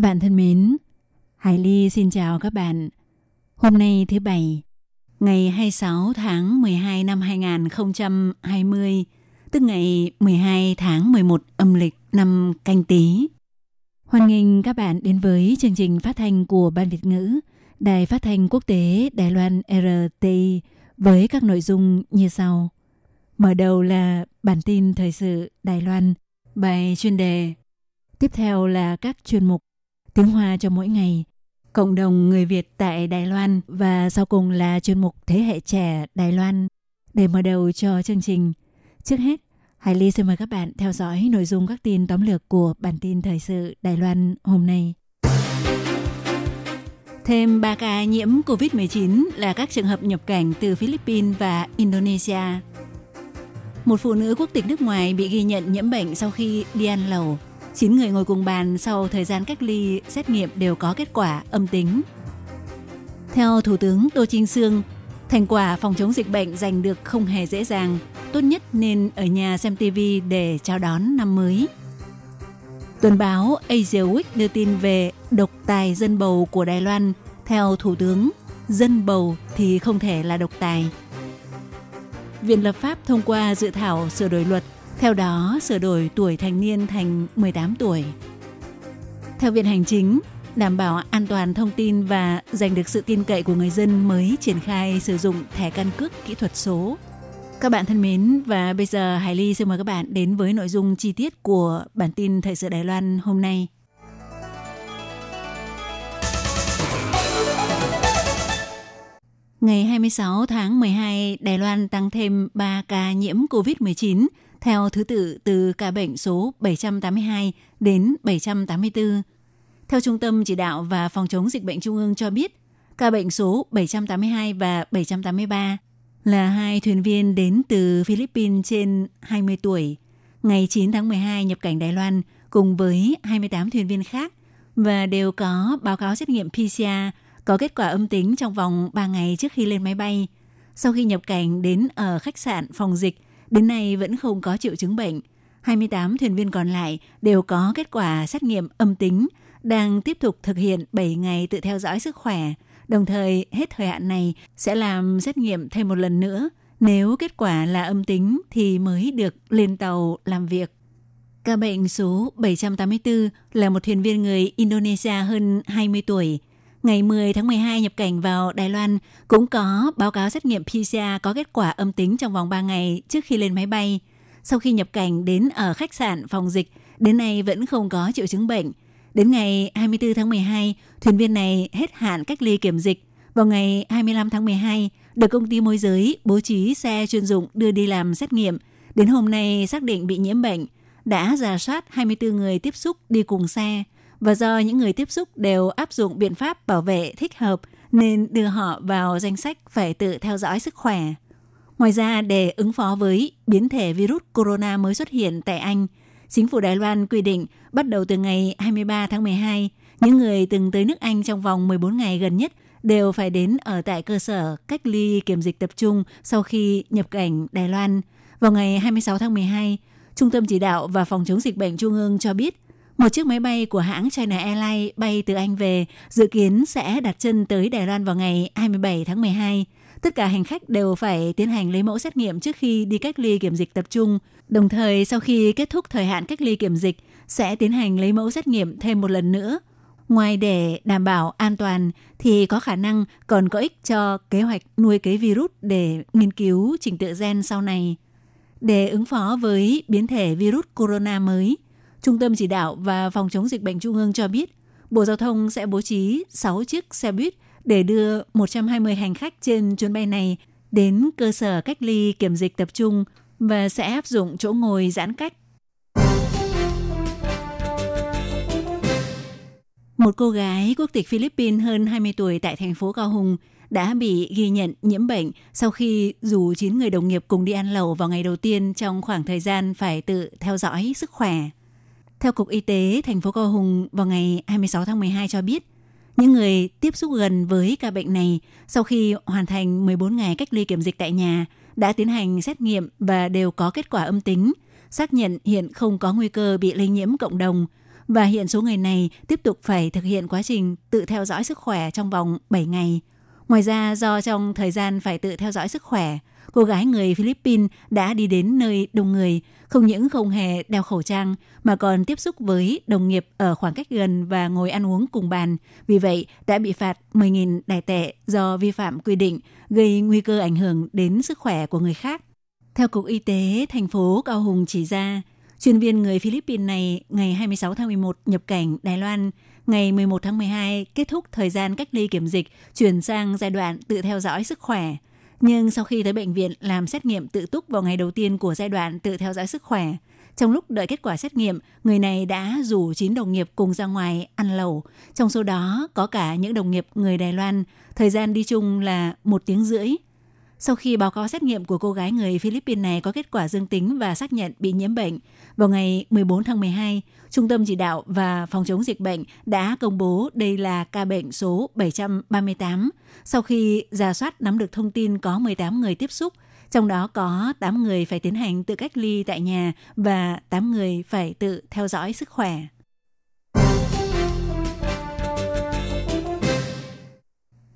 Các bạn thân mến, Hải Ly xin chào các bạn. Hôm nay thứ Bảy, ngày 26 tháng 12 năm 2020, tức ngày 12 tháng 11 âm lịch năm canh tí. Hoan nghênh các bạn đến với chương trình phát thanh của Ban Việt ngữ, Đài phát thanh quốc tế Đài Loan RTI với các nội dung như sau. Mở đầu là bản tin thời sự Đài Loan, bài chuyên đề. Tiếp theo là các chuyên mục tiếng Hoa cho mỗi ngày, cộng đồng người Việt tại Đài Loan và sau cùng là chuyên mục Thế hệ trẻ Đài Loan. Để mở đầu cho chương trình, trước hết, Hải Ly xin mời các bạn theo dõi nội dung các tin tóm lược của bản tin thời sự Đài Loan hôm nay. Thêm 3 ca nhiễm COVID-19 là các trường hợp nhập cảnh từ Philippines và Indonesia. Một phụ nữ quốc tịch nước ngoài bị ghi nhận nhiễm bệnh sau khi đi ăn lẩu 9 người ngồi cùng bàn sau thời gian cách ly xét nghiệm đều có kết quả âm tính. Theo Thủ tướng Tô Trinh Sương, thành quả phòng chống dịch bệnh giành được không hề dễ dàng, tốt nhất nên ở nhà xem TV để chào đón năm mới. Tuần báo Asia Week đưa tin về độc tài dân bầu của Đài Loan. Theo Thủ tướng, dân bầu thì không thể là độc tài. Viện lập pháp thông qua dự thảo sửa đổi luật theo đó, sửa đổi tuổi thành niên thành 18 tuổi. Theo Viện Hành Chính, đảm bảo an toàn thông tin và giành được sự tin cậy của người dân mới triển khai sử dụng thẻ căn cước kỹ thuật số. Các bạn thân mến, và bây giờ Hải Ly xin mời các bạn đến với nội dung chi tiết của bản tin Thời sự Đài Loan hôm nay. Ngày 26 tháng 12, Đài Loan tăng thêm 3 ca nhiễm COVID-19 theo thứ tự từ ca bệnh số 782 đến 784. Theo Trung tâm Chỉ đạo và Phòng chống dịch bệnh Trung ương cho biết, ca bệnh số 782 và 783 là hai thuyền viên đến từ Philippines trên 20 tuổi, ngày 9 tháng 12 nhập cảnh Đài Loan cùng với 28 thuyền viên khác và đều có báo cáo xét nghiệm PCR có kết quả âm tính trong vòng 3 ngày trước khi lên máy bay. Sau khi nhập cảnh đến ở khách sạn phòng dịch Đến nay vẫn không có triệu chứng bệnh. 28 thuyền viên còn lại đều có kết quả xét nghiệm âm tính, đang tiếp tục thực hiện 7 ngày tự theo dõi sức khỏe. Đồng thời, hết thời hạn này sẽ làm xét nghiệm thêm một lần nữa. Nếu kết quả là âm tính thì mới được lên tàu làm việc. Ca bệnh số 784 là một thuyền viên người Indonesia hơn 20 tuổi. Ngày 10 tháng 12 nhập cảnh vào Đài Loan cũng có báo cáo xét nghiệm PCR có kết quả âm tính trong vòng 3 ngày trước khi lên máy bay. Sau khi nhập cảnh đến ở khách sạn phòng dịch, đến nay vẫn không có triệu chứng bệnh. Đến ngày 24 tháng 12, thuyền viên này hết hạn cách ly kiểm dịch. Vào ngày 25 tháng 12, được công ty môi giới bố trí xe chuyên dụng đưa đi làm xét nghiệm. Đến hôm nay xác định bị nhiễm bệnh, đã giả soát 24 người tiếp xúc đi cùng xe – và do những người tiếp xúc đều áp dụng biện pháp bảo vệ thích hợp nên đưa họ vào danh sách phải tự theo dõi sức khỏe. Ngoài ra, để ứng phó với biến thể virus corona mới xuất hiện tại Anh, chính phủ Đài Loan quy định bắt đầu từ ngày 23 tháng 12, những người từng tới nước Anh trong vòng 14 ngày gần nhất đều phải đến ở tại cơ sở cách ly kiểm dịch tập trung sau khi nhập cảnh Đài Loan. Vào ngày 26 tháng 12, Trung tâm Chỉ đạo và Phòng chống dịch bệnh Trung ương cho biết một chiếc máy bay của hãng China Airlines bay từ Anh về dự kiến sẽ đặt chân tới Đài Loan vào ngày 27 tháng 12. Tất cả hành khách đều phải tiến hành lấy mẫu xét nghiệm trước khi đi cách ly kiểm dịch tập trung. Đồng thời, sau khi kết thúc thời hạn cách ly kiểm dịch, sẽ tiến hành lấy mẫu xét nghiệm thêm một lần nữa. Ngoài để đảm bảo an toàn thì có khả năng còn có ích cho kế hoạch nuôi cấy virus để nghiên cứu trình tự gen sau này. Để ứng phó với biến thể virus corona mới – Trung tâm Chỉ đạo và Phòng chống dịch bệnh Trung ương cho biết, Bộ Giao thông sẽ bố trí 6 chiếc xe buýt để đưa 120 hành khách trên chuyến bay này đến cơ sở cách ly kiểm dịch tập trung và sẽ áp dụng chỗ ngồi giãn cách. Một cô gái quốc tịch Philippines hơn 20 tuổi tại thành phố Cao Hùng đã bị ghi nhận nhiễm bệnh sau khi dù 9 người đồng nghiệp cùng đi ăn lẩu vào ngày đầu tiên trong khoảng thời gian phải tự theo dõi sức khỏe. Theo Cục Y tế thành phố Cao Hùng vào ngày 26 tháng 12 cho biết, những người tiếp xúc gần với ca bệnh này sau khi hoàn thành 14 ngày cách ly kiểm dịch tại nhà đã tiến hành xét nghiệm và đều có kết quả âm tính, xác nhận hiện không có nguy cơ bị lây nhiễm cộng đồng và hiện số người này tiếp tục phải thực hiện quá trình tự theo dõi sức khỏe trong vòng 7 ngày. Ngoài ra, do trong thời gian phải tự theo dõi sức khỏe, cô gái người Philippines đã đi đến nơi đông người, không những không hề đeo khẩu trang mà còn tiếp xúc với đồng nghiệp ở khoảng cách gần và ngồi ăn uống cùng bàn. Vì vậy, đã bị phạt 10.000 đài tệ do vi phạm quy định, gây nguy cơ ảnh hưởng đến sức khỏe của người khác. Theo Cục Y tế thành phố Cao Hùng chỉ ra, chuyên viên người Philippines này ngày 26 tháng 11 nhập cảnh Đài Loan, ngày 11 tháng 12 kết thúc thời gian cách ly kiểm dịch, chuyển sang giai đoạn tự theo dõi sức khỏe – nhưng sau khi tới bệnh viện làm xét nghiệm tự túc vào ngày đầu tiên của giai đoạn tự theo dõi sức khỏe, trong lúc đợi kết quả xét nghiệm, người này đã rủ 9 đồng nghiệp cùng ra ngoài ăn lẩu. Trong số đó có cả những đồng nghiệp người Đài Loan, thời gian đi chung là một tiếng rưỡi. Sau khi báo cáo xét nghiệm của cô gái người Philippines này có kết quả dương tính và xác nhận bị nhiễm bệnh, vào ngày 14 tháng 12, Trung tâm Chỉ đạo và Phòng chống dịch bệnh đã công bố đây là ca bệnh số 738. Sau khi giả soát nắm được thông tin có 18 người tiếp xúc, trong đó có 8 người phải tiến hành tự cách ly tại nhà và 8 người phải tự theo dõi sức khỏe.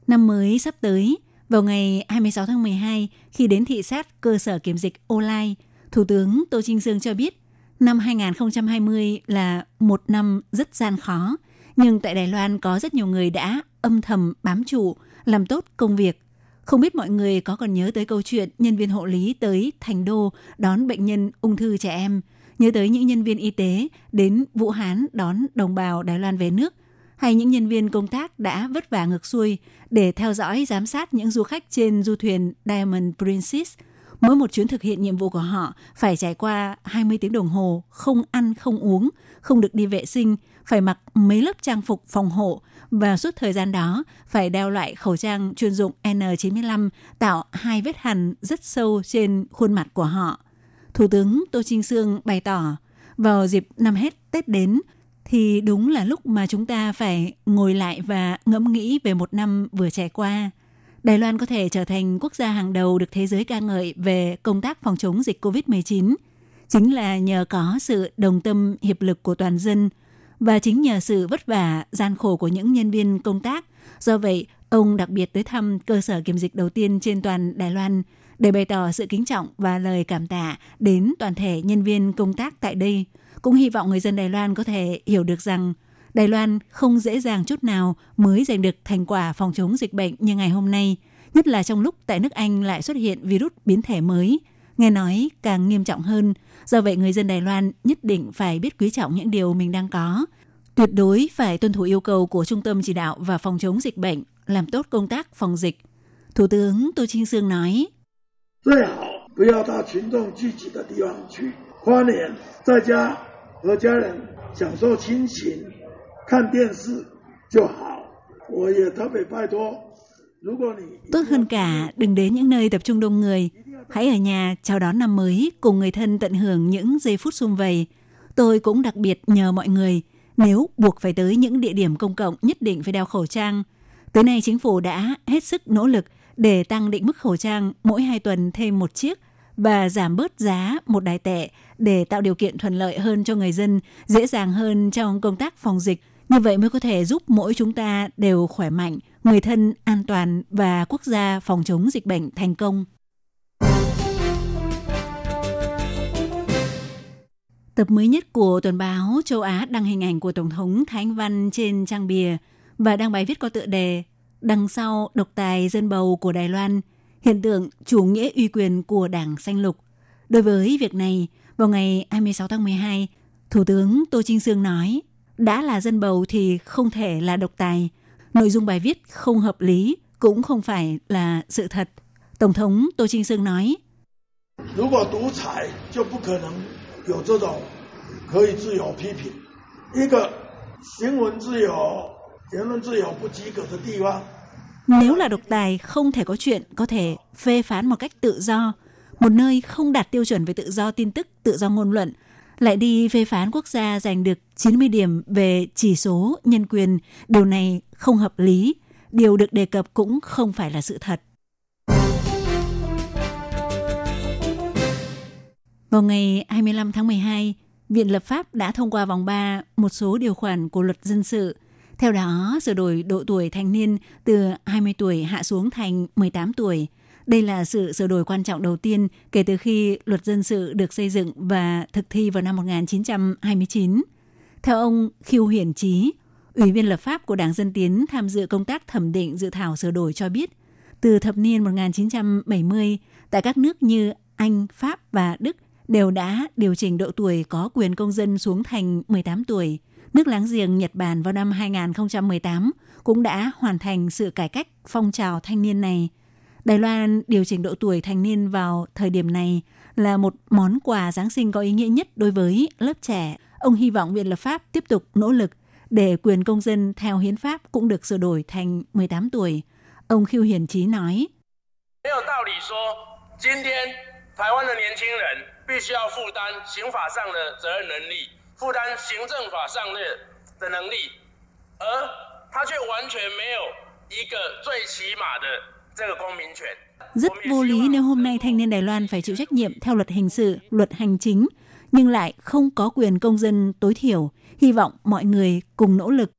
Năm mới sắp tới, vào ngày 26 tháng 12, khi đến thị sát cơ sở kiểm dịch Olai, Thủ tướng Tô Trinh Dương cho biết năm 2020 là một năm rất gian khó, nhưng tại Đài Loan có rất nhiều người đã âm thầm bám trụ, làm tốt công việc. Không biết mọi người có còn nhớ tới câu chuyện nhân viên hộ lý tới Thành Đô đón bệnh nhân ung thư trẻ em, nhớ tới những nhân viên y tế đến Vũ Hán đón đồng bào Đài Loan về nước, hay những nhân viên công tác đã vất vả ngược xuôi để theo dõi giám sát những du khách trên du thuyền Diamond Princess – Mỗi một chuyến thực hiện nhiệm vụ của họ phải trải qua 20 tiếng đồng hồ, không ăn, không uống, không được đi vệ sinh, phải mặc mấy lớp trang phục phòng hộ và suốt thời gian đó phải đeo loại khẩu trang chuyên dụng N95 tạo hai vết hằn rất sâu trên khuôn mặt của họ. Thủ tướng Tô Trinh Sương bày tỏ, vào dịp năm hết Tết đến, thì đúng là lúc mà chúng ta phải ngồi lại và ngẫm nghĩ về một năm vừa trải qua – Đài Loan có thể trở thành quốc gia hàng đầu được thế giới ca ngợi về công tác phòng chống dịch COVID-19 chính là nhờ có sự đồng tâm hiệp lực của toàn dân và chính nhờ sự vất vả, gian khổ của những nhân viên công tác. Do vậy, ông đặc biệt tới thăm cơ sở kiểm dịch đầu tiên trên toàn Đài Loan để bày tỏ sự kính trọng và lời cảm tạ đến toàn thể nhân viên công tác tại đây. Cũng hy vọng người dân Đài Loan có thể hiểu được rằng Đài Loan không dễ dàng chút nào mới giành được thành quả phòng chống dịch bệnh như ngày hôm nay, nhất là trong lúc tại nước Anh lại xuất hiện virus biến thể mới, nghe nói càng nghiêm trọng hơn. Do vậy người dân Đài Loan nhất định phải biết quý trọng những điều mình đang có, tuyệt đối phải tuân thủ yêu cầu của Trung tâm Chỉ đạo và Phòng chống dịch bệnh, làm tốt công tác phòng dịch. Thủ tướng Tô Trinh Sương nói, Tốt nhất, không 要到群众聚集的地方去，花莲在家和家人享受亲情，看电视就好。我也特别拜托，如果你 Tốt hơn cả đừng đến những nơi tập trung đông người. Hãy ở nhà chào đón năm mới cùng người thân tận hưởng những giây phút sum vầy. Tôi cũng đặc biệt nhờ mọi người, nếu buộc phải tới những địa điểm công cộng nhất định phải đeo khẩu trang. Tới nay chính phủ đã hết sức nỗ lực để tăng định mức khẩu trang mỗi hai tuần thêm một chiếc và giảm bớt giá một đài tệ để tạo điều kiện thuận lợi hơn cho người dân, dễ dàng hơn trong công tác phòng dịch – như vậy mới có thể giúp mỗi chúng ta đều khỏe mạnh, người thân an toàn và quốc gia phòng chống dịch bệnh thành công. Tập mới nhất của tuần báo châu Á đăng hình ảnh của Tổng thống Thái Anh Văn trên trang bìa và đăng bài viết có tựa đề Đằng sau độc tài dân bầu của Đài Loan, hiện tượng chủ nghĩa uy quyền của Đảng Xanh Lục. Đối với việc này, vào ngày 26 tháng 12, Thủ tướng Tô Trinh Sương nói – đã là dân bầu thì không thể là độc tài. Nội dung bài viết không hợp lý, cũng không phải là sự thật. Tổng thống Tô Trinh Sương nói, 如果独裁就不可能有这种可以自由批评。一个 新闻自由、言论自由不及格的地方。 nếu là độc tài không thể có chuyện có thể phê phán một cách tự do, một nơi không đạt tiêu chuẩn về tự do tin tức, tự do ngôn luận, lại đi phê phán quốc gia giành được 90 điểm về chỉ số nhân quyền, điều này không hợp lý, điều được đề cập cũng không phải là sự thật. Vào ngày 25 tháng 12, Viện Lập pháp đã thông qua vòng 3 một số điều khoản của luật dân sự. Theo đó, sửa đổi độ tuổi thanh niên từ 20 tuổi hạ xuống thành 18 tuổi. Đây là sự sửa đổi quan trọng đầu tiên kể từ khi luật dân sự được xây dựng và thực thi vào năm 1929. Theo ông Khiêu Hiển Chí, Ủy viên lập pháp của Đảng Dân Tiến tham dự công tác thẩm định dự thảo sửa đổi cho biết, từ thập niên 1970, tại các nước như Anh, Pháp và Đức đều đã điều chỉnh độ tuổi có quyền công dân xuống thành 18 tuổi. Nước láng giềng Nhật Bản vào năm 2018 cũng đã hoàn thành sự cải cách phong trào thanh niên này. Đài Loan điều chỉnh độ tuổi thanh niên vào thời điểm này là một món quà Giáng sinh có ý nghĩa nhất đối với lớp trẻ. Ông hy vọng Viện Lập pháp tiếp tục nỗ lực để quyền công dân theo hiến pháp cũng được sửa đổi thành 18 tuổi. Ông Khiêu Hiền Chí nói, 没有道理说，今天台湾的年轻人必须要负担刑法上的责任能力，负担行政法上的的能力，而他却完全没有一个最起码的这个公民权。 Rất vô lý nếu hôm nay thanh niên Đài Loan phải chịu trách nhiệm theo luật hình sự, luật hành chính, nhưng lại không có quyền công dân tối thiểu. Hy vọng mọi người cùng nỗ lực.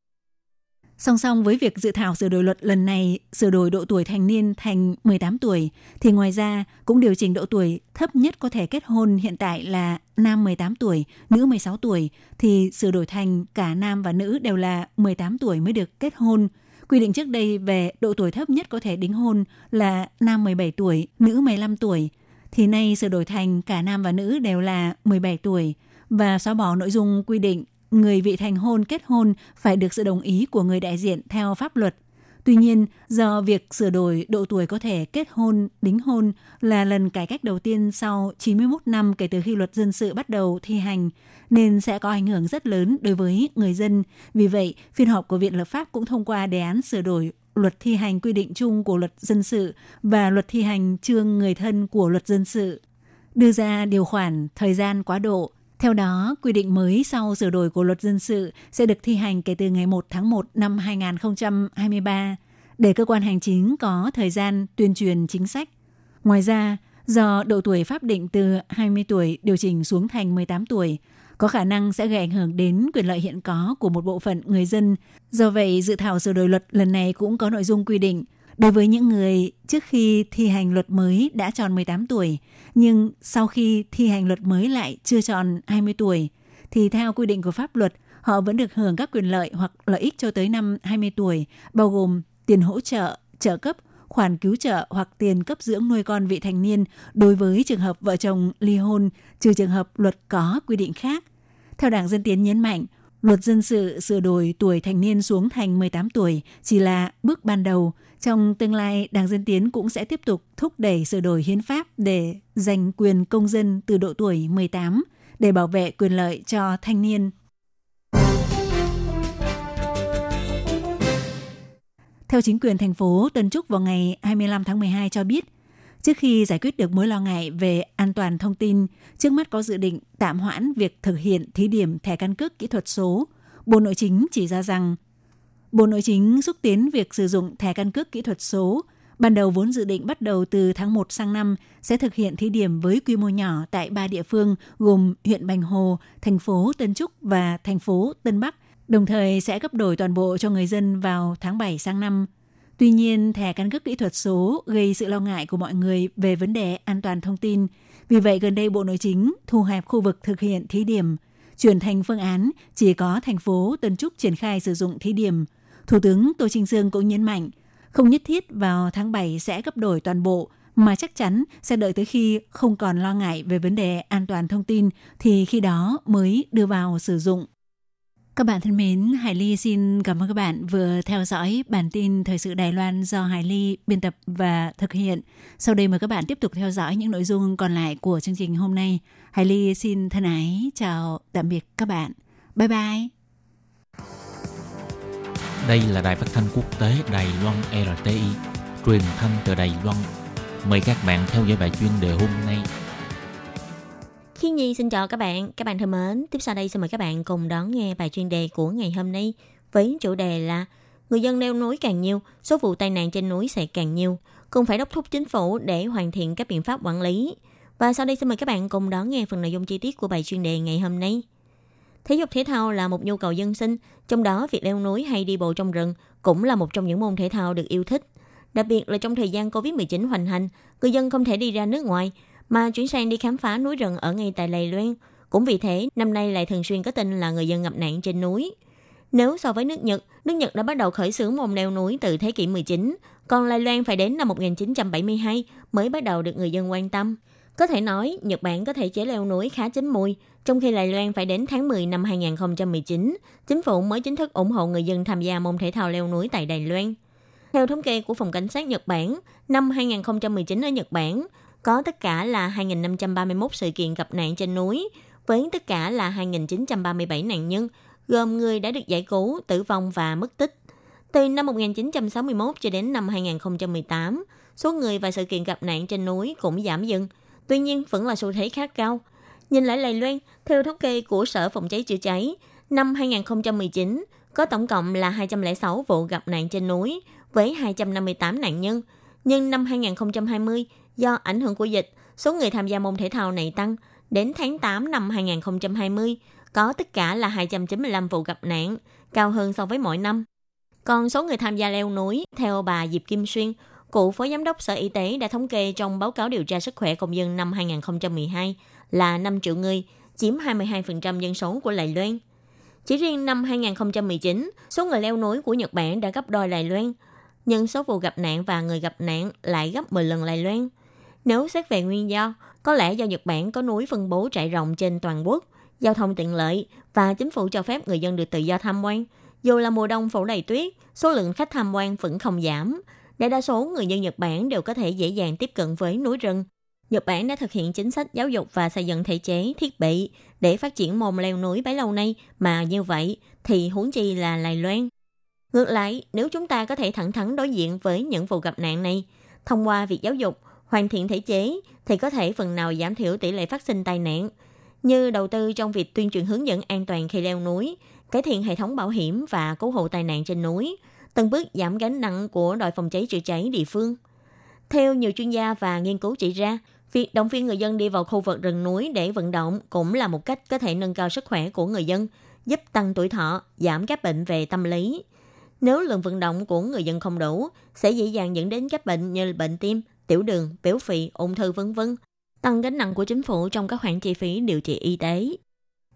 Song song với việc dự thảo sửa đổi luật lần này sửa đổi độ tuổi thành niên thành 18 tuổi, thì ngoài ra cũng điều chỉnh độ tuổi thấp nhất có thể kết hôn hiện tại là nam 18 tuổi, nữ 16 tuổi, thì sửa đổi thành cả nam và nữ đều là 18 tuổi mới được kết hôn. Quy định trước đây về độ tuổi thấp nhất có thể đính hôn là nam 17 tuổi, nữ 15 tuổi, thì nay sửa đổi thành cả nam và nữ đều là 17 tuổi và xóa bỏ nội dung quy định người vị thành hôn kết hôn phải được sự đồng ý của người đại diện theo pháp luật. Tuy nhiên, do việc sửa đổi độ tuổi có thể kết hôn, đính hôn là lần cải cách đầu tiên sau 91 năm kể từ khi luật dân sự bắt đầu thi hành, nên sẽ có ảnh hưởng rất lớn đối với người dân. Vì vậy, phiên họp của Viện Lập pháp cũng thông qua đề án sửa đổi luật thi hành quy định chung của luật dân sự và luật thi hành chương người thân của luật dân sự. Đưa ra điều khoản thời gian quá độ, theo đó, quy định mới sau sửa đổi của luật dân sự sẽ được thi hành kể từ ngày 1 tháng 1 năm 2023 để cơ quan hành chính có thời gian tuyên truyền chính sách. Ngoài ra, do độ tuổi pháp định từ 20 tuổi điều chỉnh xuống thành 18 tuổi, có khả năng sẽ gây ảnh hưởng đến quyền lợi hiện có của một bộ phận người dân. Do vậy, dự thảo sửa đổi luật lần này cũng có nội dung quy định đối với những người trước khi thi hành luật mới đã tròn 18 tuổi, nhưng sau khi thi hành luật mới lại chưa tròn 20 tuổi, thì theo quy định của pháp luật, họ vẫn được hưởng các quyền lợi hoặc lợi ích cho tới năm 20 tuổi, bao gồm tiền hỗ trợ, trợ cấp, khoản cứu trợ hoặc tiền cấp dưỡng nuôi con vị thành niên đối với trường hợp vợ chồng ly hôn, trừ trường hợp luật có quy định khác. Theo Đảng Dân Tiến nhấn mạnh, luật dân sự sửa đổi tuổi thành niên xuống thành 18 tuổi chỉ là bước ban đầu. Trong tương lai, Đảng Dân Tiến cũng sẽ tiếp tục thúc đẩy sửa đổi hiến pháp để giành quyền công dân từ độ tuổi 18 để bảo vệ quyền lợi cho thanh niên. Theo chính quyền thành phố Tân Trúc vào ngày 25 tháng 12 cho biết, trước khi giải quyết được mối lo ngại về an toàn thông tin, trước mắt có dự định tạm hoãn việc thực hiện thí điểm thẻ căn cước kỹ thuật số. Bộ Nội chính chỉ ra rằng, Bộ Nội chính xúc tiến việc sử dụng thẻ căn cước kỹ thuật số. Ban đầu vốn dự định bắt đầu từ tháng 1 sang năm sẽ thực hiện thí điểm với quy mô nhỏ tại ba địa phương gồm huyện Bành Hồ, thành phố Tân Trúc và thành phố Tân Bắc, đồng thời sẽ cấp đổi toàn bộ cho người dân vào tháng 7 sang năm. Tuy nhiên, thẻ căn cước kỹ thuật số gây sự lo ngại của mọi người về vấn đề an toàn thông tin. Vì vậy, gần đây Bộ Nội chính thu hẹp khu vực thực hiện thí điểm, chuyển thành phương án chỉ có thành phố Tân Trúc triển khai sử dụng thí điểm. Thủ tướng Tô Trinh Dương cũng nhấn mạnh, không nhất thiết vào tháng 7 sẽ cấp đổi toàn bộ, mà chắc chắn sẽ đợi tới khi không còn lo ngại về vấn đề an toàn thông tin thì khi đó mới đưa vào sử dụng. Các bạn thân mến, Hải Ly xin cảm ơn các bạn vừa theo dõi bản tin Thời sự Đài Loan do Hải Ly biên tập và thực hiện. Sau đây mời các bạn tiếp tục theo dõi những nội dung còn lại của chương trình hôm nay. Hải Ly xin thân ái chào tạm biệt các bạn. Bye bye! Đây là đài phát thanh quốc tế Đài Loan RTI, truyền thanh từ Đài Loan. Mời các bạn theo dõi bài chuyên đề hôm nay. Khi Nhi xin chào các bạn, các bạn thân mến. Tiếp sau đây xin mời các bạn cùng đón nghe bài chuyên đề của ngày hôm nay với chủ đề là Người dân leo núi càng nhiều, số vụ tai nạn trên núi sẽ càng nhiều. Cùng phải đốc thúc chính phủ để hoàn thiện các biện pháp quản lý. Và sau đây xin mời các bạn cùng đón nghe phần nội dung chi tiết của bài chuyên đề ngày hôm nay. Thể dục thể thao là một nhu cầu dân sinh, trong đó việc leo núi hay đi bộ trong rừng cũng là một trong những môn thể thao được yêu thích. Đặc biệt là trong thời gian Covid-19 hoành hành, người dân không thể đi ra nước ngoài, mà chuyển sang đi khám phá núi rừng ở ngay tại Lầy Loan. Cũng vì thế, năm nay lại thường xuyên có tin là người dân ngập nạn trên núi. Nếu so với nước Nhật, nước Nhật đã bắt đầu khởi xướng môn leo núi từ thế kỷ 19, còn Lai Loan phải đến năm 1972 mới bắt đầu được người dân quan tâm. Có thể nói, Nhật Bản có thể chế leo núi khá chín mùi, trong khi Lai Loan phải đến tháng 10 năm 2019, chính phủ mới chính thức ủng hộ người dân tham gia môn thể thao leo núi tại Đài Loan. Theo thống kê của Phòng Cảnh sát Nhật Bản, năm 2019 ở Nhật Bản có tất cả là 2.531 sự kiện gặp nạn trên núi, với tất cả là 2.937 nạn nhân, gồm người đã được giải cứu, tử vong và mất tích. Từ năm 1961 cho đến năm 2018, số người và sự kiện gặp nạn trên núi cũng giảm dần. Tuy nhiên, vẫn là xu thế khá cao. Nhìn lại Lài Loan, theo thống kê của Sở Phòng cháy chữa cháy, năm 2019 có tổng cộng là 206 vụ gặp nạn trên núi với 258 nạn nhân. Nhưng năm 2020, do ảnh hưởng của dịch, số người tham gia môn thể thao này tăng. Đến tháng 8 năm 2020, có tất cả là 295 vụ gặp nạn, cao hơn so với mỗi năm. Còn số người tham gia leo núi, theo bà Diệp Kim Xuyên, cựu phó giám đốc Sở Y tế đã thống kê trong báo cáo điều tra sức khỏe công dân năm 2012 là 5 triệu người, chiếm 22% dân số của Lài Loan. Chỉ riêng năm 2019, số người leo núi của Nhật Bản đã gấp đôi Lài Loan, nhưng số vụ gặp nạn và người gặp nạn lại gấp 10 lần Lài Loan. Nếu xét về nguyên do, có lẽ do Nhật Bản có núi phân bố trải rộng trên toàn quốc, giao thông tiện lợi và chính phủ cho phép người dân được tự do tham quan. Dù là mùa đông phủ đầy tuyết, số lượng khách tham quan vẫn không giảm. Đại đa số người dân Nhật Bản đều có thể dễ dàng tiếp cận với núi rừng. Nhật Bản đã thực hiện chính sách giáo dục và xây dựng thể chế, thiết bị để phát triển môn leo núi bấy lâu nay mà như vậy thì huống chi là Lài Loan. Ngược lại, nếu chúng ta có thể thẳng thắn đối diện với những vụ gặp nạn này, thông qua việc giáo dục, hoàn thiện thể chế thì có thể phần nào giảm thiểu tỷ lệ phát sinh tai nạn, như đầu tư trong việc tuyên truyền hướng dẫn an toàn khi leo núi, cải thiện hệ thống bảo hiểm và cứu hộ tai nạn trên núi, từng bước giảm gánh nặng của đội phòng cháy chữa cháy địa phương. Theo nhiều chuyên gia và nghiên cứu chỉ ra, việc động viên người dân đi vào khu vực rừng núi để vận động cũng là một cách có thể nâng cao sức khỏe của người dân, giúp tăng tuổi thọ, giảm các bệnh về tâm lý. Nếu lượng vận động của người dân không đủ, sẽ dễ dàng dẫn đến các bệnh như bệnh tim, tiểu đường, béo phì, ung thư vân vân, tăng gánh nặng của chính phủ trong các khoản chi phí điều trị y tế.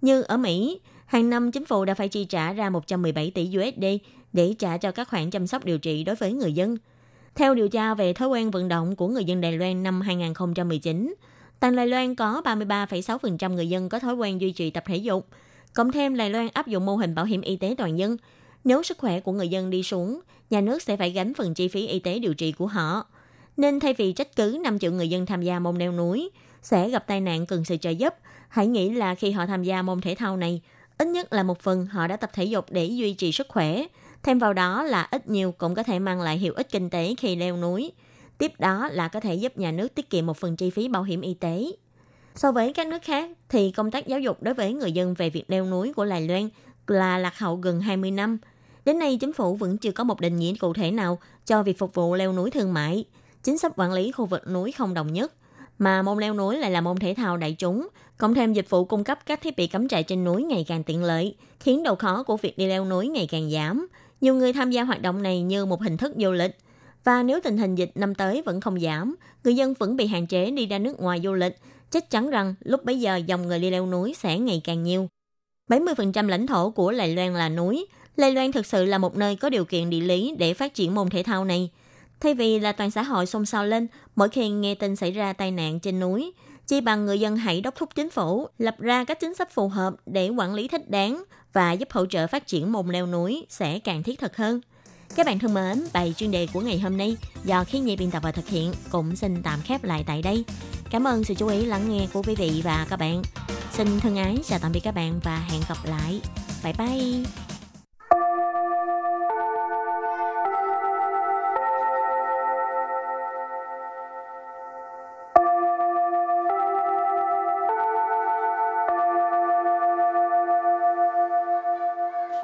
Như ở Mỹ, hàng năm chính phủ đã phải chi trả ra 117 tỷ USD để trả cho các khoản chăm sóc điều trị đối với người dân. Theo điều tra về thói quen vận động của người dân Đài Loan năm 2019, toàn Đài Loan có 33,6% người dân có thói quen duy trì tập thể dục. Cộng thêm Đài Loan áp dụng mô hình bảo hiểm y tế toàn dân. Nếu sức khỏe của người dân đi xuống, nhà nước sẽ phải gánh phần chi phí y tế điều trị của họ. Nên thay vì trách cứ 5 triệu người dân tham gia môn leo núi, sẽ gặp tai nạn cần sự trợ giúp, hãy nghĩ là khi họ tham gia môn thể thao này, ít nhất là một phần họ đã tập thể dục để duy trì sức khỏe. Thêm vào đó là ít nhiều cũng có thể mang lại hiệu ích kinh tế khi leo núi. Tiếp đó là có thể giúp nhà nước tiết kiệm một phần chi phí bảo hiểm y tế. So với các nước khác, thì công tác giáo dục đối với người dân về việc leo núi của Lài Loan là lạc hậu gần 20 năm. Đến nay, chính phủ vẫn chưa có một định nghĩa cụ thể nào cho việc phục vụ leo núi thương mại chính sách quản lý khu vực núi không đồng nhất, mà môn leo núi lại là môn thể thao đại chúng, cộng thêm dịch vụ cung cấp các thiết bị cắm trại trên núi ngày càng tiện lợi, khiến độ khó của việc đi leo núi ngày càng giảm. Nhiều người tham gia hoạt động này như một hình thức du lịch. Và nếu tình hình dịch năm tới vẫn không giảm, người dân vẫn bị hạn chế đi ra nước ngoài du lịch, chắc chắn rằng lúc bấy giờ dòng người đi leo núi sẽ ngày càng nhiều. 70% lãnh thổ của Lài Loan là núi. Lài Loan thực sự là một nơi có điều kiện địa lý để phát triển môn thể thao này. Thay vì là toàn xã hội xôn xao lên mỗi khi nghe tin xảy ra tai nạn trên núi, chi bằng người dân hãy đốc thúc chính phủ lập ra các chính sách phù hợp để quản lý thích đáng và giúp hỗ trợ phát triển môn leo núi sẽ càng thiết thực hơn. Các bạn thân mến, bài chuyên đề của ngày hôm nay do khi nhi biên tập và thực hiện cũng xin tạm khép lại tại đây. Cảm ơn sự chú ý lắng nghe của quý vị và các bạn. Xin thân ái chào tạm biệt các bạn và hẹn gặp lại. Bye bye!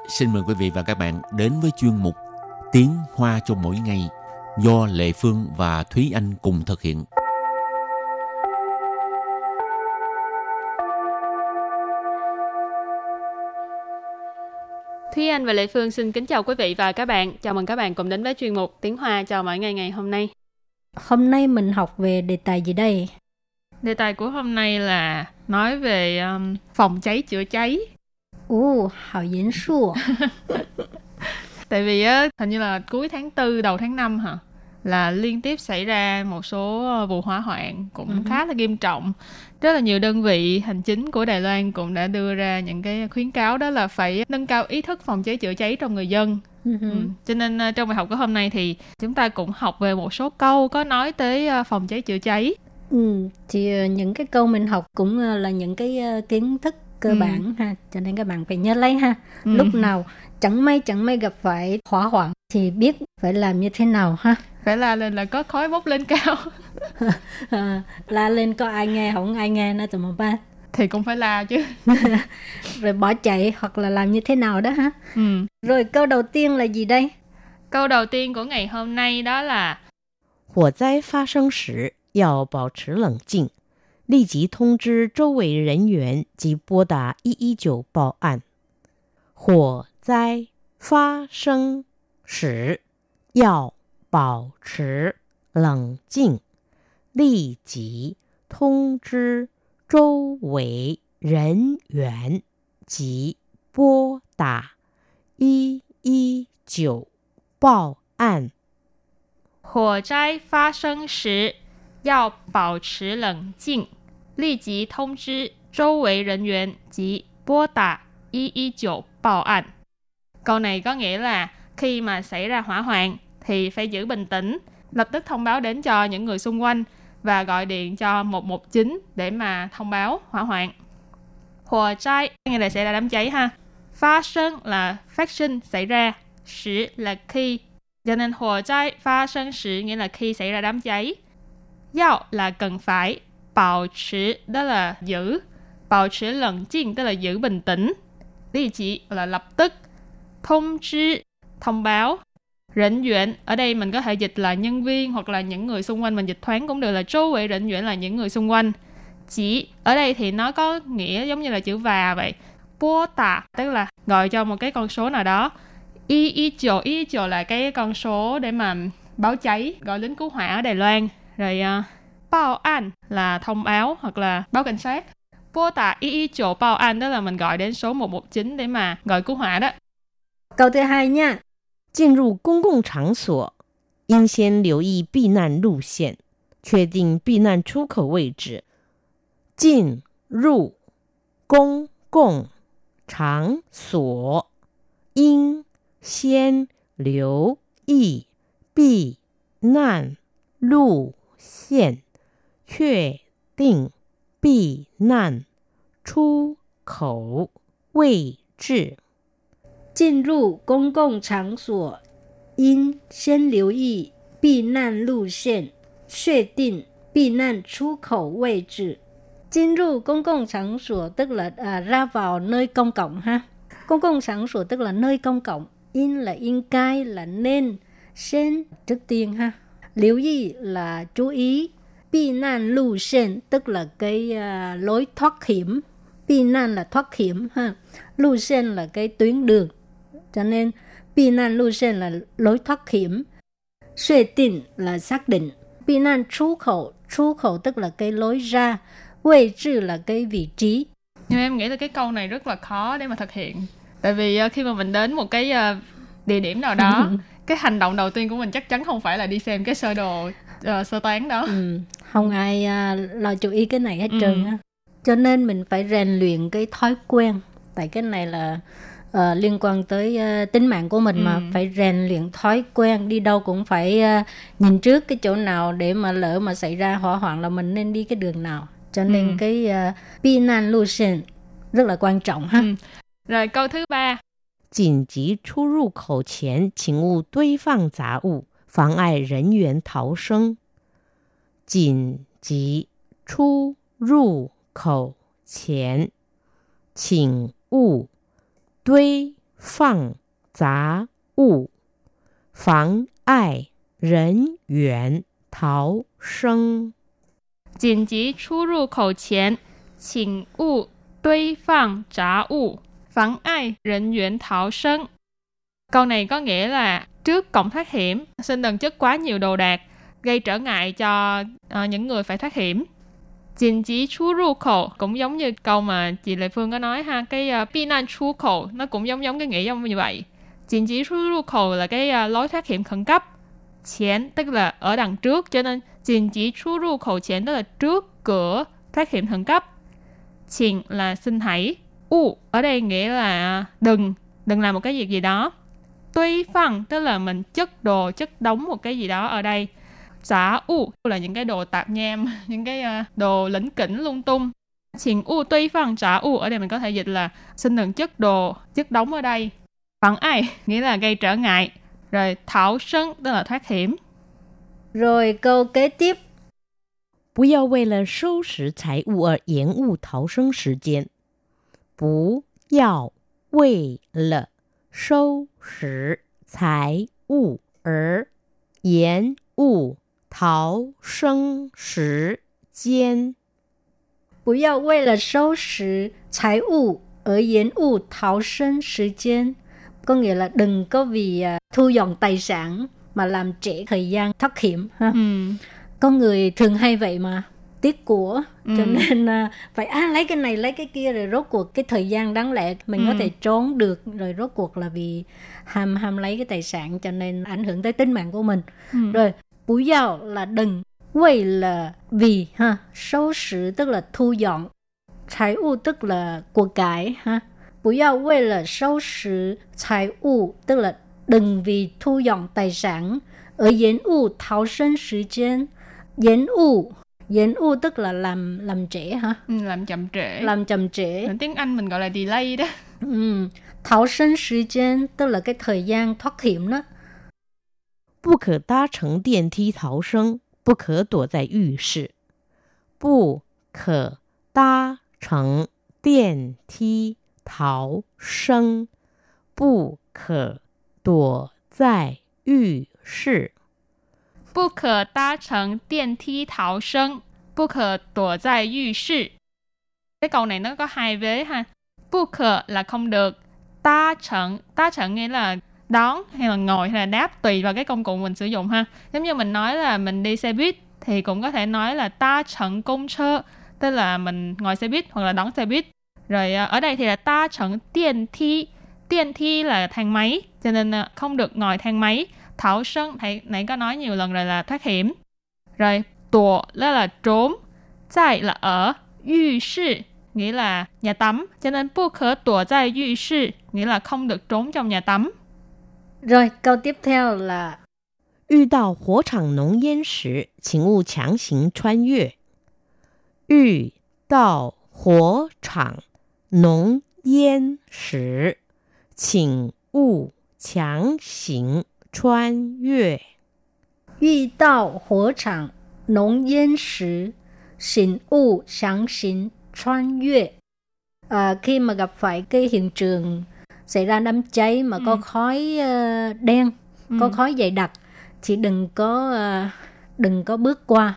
Xin mời quý vị và các bạn đến với chuyên mục Tiếng Hoa cho mỗi ngày do Lệ Phương và Thúy Anh cùng thực hiện. Thúy Anh và Lệ Phương xin kính chào quý vị và các bạn. Chào mừng các bạn cùng đến với chuyên mục Tiếng Hoa cho mỗi ngày ngày hôm nay. Hôm nay mình học về đề tài gì đây? Đề tài của hôm nay là nói về um, phòng cháy chữa cháy. Ồ, hào diễn su. Tại vì á, hình như là cuối tháng 4, đầu tháng 5 hả? Là liên tiếp xảy ra một số ờ, vụ hỏa hoạn cũng Ừ. khá là nghiêm trọng. Rất là nhiều đơn vị hành chính của Đài Loan cũng đã đưa ra những cái khuyến cáo đó là phải nâng cao ý thức phòng cháy chữa cháy trong người dân. Ừ. Ừ. Cho nên ờ, trong bài học của hôm nay thì chúng ta cũng học về một số câu có nói tới ờ, phòng cháy chữa cháy. Ừ, thì những cái câu mình học cũng là những cái kiến thức cơ Ừ. bản ha, cho nên các bạn phải nhớ lấy ha. Ừ. Lúc nào chẳng may chẳng may gặp phải hỏa hoạn thì biết phải làm như thế nào ha. phải la lên là có khói bốc lên cao À, la lên có ai nghe không ai nghe nữa tụi mà ba thì cũng phải la chứ. rồi bỏ chạy hoặc là làm như thế nào đó ha. Ừ. Rồi câu đầu tiên là gì đây? Câu đầu tiên của ngày hôm nay đó là 火灾发生时要保持冷静， 立即通知周围人员及拨打一一九报案。火灾发生时要保持冷静，立即通知周围人员及拨打一一九报案。火灾发生时要保持冷静，立即通知周围人员及拨打一一九报案。Câu này có nghĩa là khi mà xảy ra hỏa hoạn thì phải giữ bình tĩnh, lập tức thông báo đến cho những người xung quanh và gọi điện cho 119 để mà thông báo hỏa hoạn. Hỏa cháy nghĩa là xảy ra đám cháy ha. Phát sinh là phát sinh xảy ra, sử là khi cho nên hỏa cháy phát sinh sử nghĩa là khi xảy ra đám cháy. Yao là cần phải, bảo trì đó là giữ, bảo trì lặng 静 tức là giữ bình tĩnh. Lý chỉ là lập tức. Thông chí thông báo. Rỉnh duyện, ở đây mình có thể dịch là nhân viên hoặc là những người xung quanh, mình dịch thoáng cũng được là chú vị rỉnh duyện là những người xung quanh. Chỉ, ở đây thì nó có nghĩa giống như là chữ và vậy. Bố tạ, tức là gọi cho một cái con số nào đó. Y y chiều, y chiều là cái con số để mà báo cháy, gọi lính cứu hỏa ở Đài Loan rồi uh, báo an là thông báo hoặc là báo cảnh sát bố tạ y y chiều báo an đó là mình gọi đến số 119 để mà gọi cứu hỏa đó Câu thứ hai nha. 进入公共场所，应先留意避难路线，确定避难出口位置。进入公共场所，应先留意避难路 线，确定避难出口位置。进入公共场所，应先留意避难路线，确定避难出口位置。进入公共场所tức là à, ra vào nơi công cộng ha. Công cộng场所 tức là nơi công cộng. In là in cai là nên. Sen trước tiên ha. Lưu ý là chú ý.避难路线tức là cái à, lối thoát hiểm.避难là thoát hiểm ha.路线là cái tuyến đường cho nên避难路线là lối thoát hiểm. Suy định là xác định.避难出khẩu,出khẩu tức là cái lối ra. Vị trí là cái vị trí. nhưng em nghĩ là cái câu này rất là khó để mà thực hiện tại vì uh, khi mà mình đến một cái uh, địa điểm nào đó cái hành động đầu tiên của mình chắc chắn không phải là đi xem cái sơ đồ uh, sơ toán đó Ừ, không ai à, lo chú ý cái này hết Ừ. trơn á. Cho nên mình phải rèn luyện cái thói quen. Tại cái này là ờ, liên quan tới ờ, tính mạng của mình mà Ừ. phải rèn luyện thói quen đi đâu cũng phải ờ, nhìn trước cái chỗ nào để mà lỡ mà xảy ra hỏa hoạn là mình nên đi cái đường nào cho nên Ừ. cái uh,避难路线rất là quan trọng ha Ừ. rồi câu thứ ba 紧急出入口前，请勿堆放杂物，妨碍人员逃生。紧急出入口前，请勿堆放杂物，妨碍人员逃生。紧急出入口前，请勿堆放杂物，vắng ai rịnh duyện thảo sân. Câu này có nghĩa là trước cổng thoát hiểm, xin đừng chất quá nhiều đồ đạc, gây trở ngại cho uh, những người phải thoát hiểm. Chỉnh chí chú ru khẩu cũng giống như câu mà chị Lệ Phương có nói ha, cái ờ, pi nan chú khổ nó cũng giống giống cái nghĩa giống như vậy. Chỉnh chí chú ru khẩu là cái uh, lối thoát hiểm khẩn cấp. Chén tức là ở đằng trước cho nên chỉnh chí chú ru khẩu chén tức là trước cửa thoát hiểm khẩn cấp. Chỉnh là xin hãy, U ở đây nghĩa là đừng, đừng làm một cái việc gì đó. Tuy phăng tức là mình chất đồ, chất đóng một cái gì đó ở đây giả u là những cái đồ tạp nham, những cái uh, đồ lĩnh kỉnh lung tung. Chỉnh u tuy phẳng giả u ở đây mình có thể dịch là xin đừng chất đồ, chất đóng ở đây. Phẳng ai nghĩa là gây trở ngại. Rồi thảo sân tức là thoát hiểm. Rồi câu kế tiếp. 不要为了收拾财物而延误逃生时间。 不要为了收拾财物而延误逃生时间。不要为了收拾财物而延误逃生时间. Có nghĩa là đừng có vì uh, thu dọn tài sản mà làm trễ thời gian thoát hiểm ha. Ừ. Con người thường hay vậy mà tiếc của ừ. cho nên uh, phải à, lấy cái này lấy cái kia rồi rốt cuộc cái thời gian đáng lẽ mình ừ. có thể trốn được rồi rốt cuộc là vì ham ham lấy cái tài sản cho nên ảnh hưởng tới tính mạng của mình ừ. rồi 不要 là đừng, 为了 vì ha, 收拾 tức là thu dọn, 财物 tức là của cải ha. 不要为了收拾财物 tức là đừng vì thu dọn tài sản ở 延误逃生时间。延误 延误tức là làm làm trễ ha. Ừ, làm chậm trễ. Làm chậm trễ. Tiếng Anh mình gọi là delay đó. Ừ. Thảo sinh thời gian tức là cái thời gian thoát hiểm đó. 不可搭乘电梯逃生，不可躲在浴室。不可搭乘电梯逃生，不可躲在浴室。 不可搭乘电梯逃生，不可躲在浴室。Cái câu này nó có hai vế ha. 不可 là không được. Ta trận, ta trận nghĩa là đón hay là ngồi hay là đáp tùy vào cái công cụ mình sử dụng ha giống như mình nói là mình đi xe buýt thì cũng có thể nói là ta trận công chơ tức là mình ngồi xe buýt hoặc là đón xe buýt rồi à, ở đây thì là ta trận điện thi điện thi là thang máy cho nên à, không được ngồi thang máy thảo sân thầy nãy có nói nhiều lần rồi là thoát hiểm rồi tùa đó là trốn tại là ở yu sư nghĩa là nhà tắm cho nên bu khở tùa tại yu sư nghĩa là không được trốn trong nhà tắm rồi, câu tiếp theo là 遇到火场浓烟时，请勿强行穿越。遇到火场浓烟时，请勿强行 穿越。遇到火场浓烟时，请勿强行穿越. À, khi mà gặp phải cái hiện trường xảy ra đám cháy mà ừ. có khói uh, đen ừ. có khói dày đặc thì đừng có uh, đừng có bước qua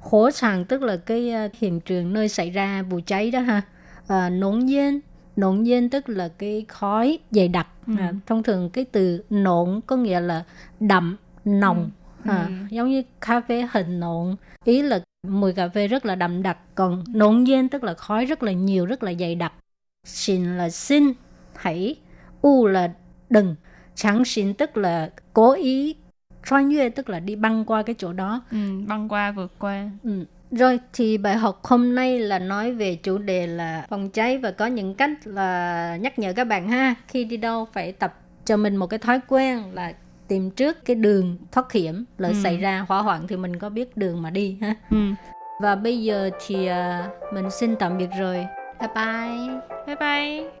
hổ sàng tức là cái uh, hiện trường nơi xảy ra vụ cháy đó ha à, nổn nhiên nổn nhiên tức là cái khói dày đặc. Ừ. à, thông thường cái từ nộn có nghĩa là đậm nồng. Ừ. À, ừ. giống như cà phê hình nộn. Ý là mùi cà phê rất là đậm đặc còn nộn nhiên tức là khói rất là nhiều rất là dày đặc. Xin là xin hãy. U là đừng. Chẳng xin tức là cố ý. Xoan yue tức là đi băng qua cái chỗ đó. Ừ, băng qua vượt qua. Ừ. rồi thì bài học hôm nay là nói về chủ đề là phòng cháy và có những cách là nhắc nhở các bạn ha. Khi đi đâu phải tập cho mình một cái thói quen là tìm trước cái đường thoát hiểm lỡ ừ. xảy ra hỏa hoạn thì mình có biết đường mà đi ha. Ừ. và bây giờ thì uh, mình xin tạm biệt rồi. Bye bye. Bye bye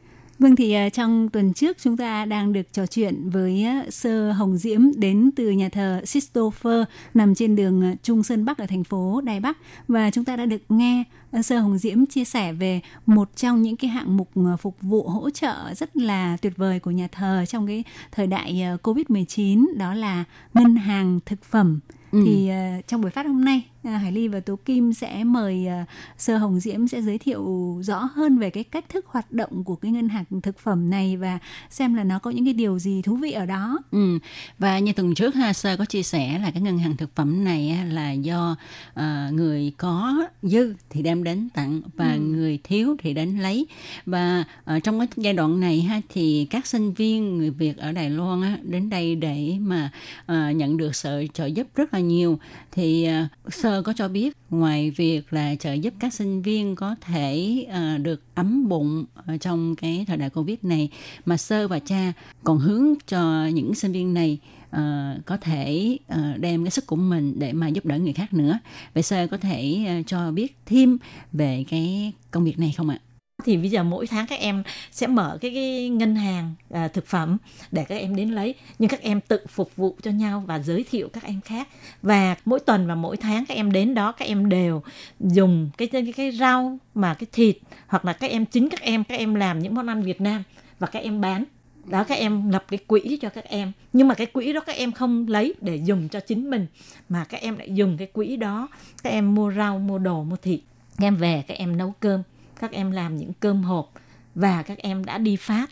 Vâng thì uh, trong tuần trước chúng ta đang được trò chuyện với uh, Sơ Hồng Diễm đến từ nhà thờ Sistofer nằm trên đường uh, Trung Sơn Bắc ở thành phố Đài Bắc và chúng ta đã được nghe Sơ Hồng Diễm chia sẻ về một trong những cái hạng mục phục vụ hỗ trợ rất là tuyệt vời của nhà thờ trong cái thời đại uh, Covid-19 đó là ngân hàng thực phẩm. Ừ. Thì trong buổi phát hôm nay À, Hải Ly và Tố Kim sẽ mời uh, Sơ Hồng Diễm sẽ giới thiệu rõ hơn về cái cách thức hoạt động của cái ngân hàng thực phẩm này và xem là nó có những cái điều gì thú vị ở đó. Ừ. Và như tuần trước ha Sơ có chia sẻ là cái ngân hàng thực phẩm này là do uh, người có dư thì đem đến tặng và ừ. người thiếu thì đến lấy và uh, trong cái giai đoạn này ha thì các sinh viên người Việt ở Đài Loan á, đến đây để mà uh, nhận được sự trợ giúp rất là nhiều thì uh, Sơ có cho biết ngoài việc là trợ giúp các sinh viên có thể uh, được ấm bụng ờ, trong cái thời đại covid này mà sơ và cha còn hướng cho những sinh viên này uh, có thể uh, đem cái sức của mình để mà giúp đỡ người khác nữa. Vậy sơ có thể uh, cho biết thêm về cái công việc này không ạ? Thì bây giờ mỗi tháng các em sẽ mở cái, cái ngân hàng à, thực phẩm để các em đến lấy nhưng các em tự phục vụ cho nhau và giới thiệu các em khác và mỗi tuần và mỗi tháng các em đến đó các em đều dùng cái cái, cái rau mà cái thịt hoặc là các em chính các em các em làm những món ăn Việt Nam và các em bán đó các em lập cái quỹ cho các em nhưng mà cái quỹ đó các em không lấy để dùng cho chính mình mà các em lại dùng cái quỹ đó các em mua rau mua đồ mua thịt các em về các em nấu cơm các em làm những cơm hộp và các em đã đi phát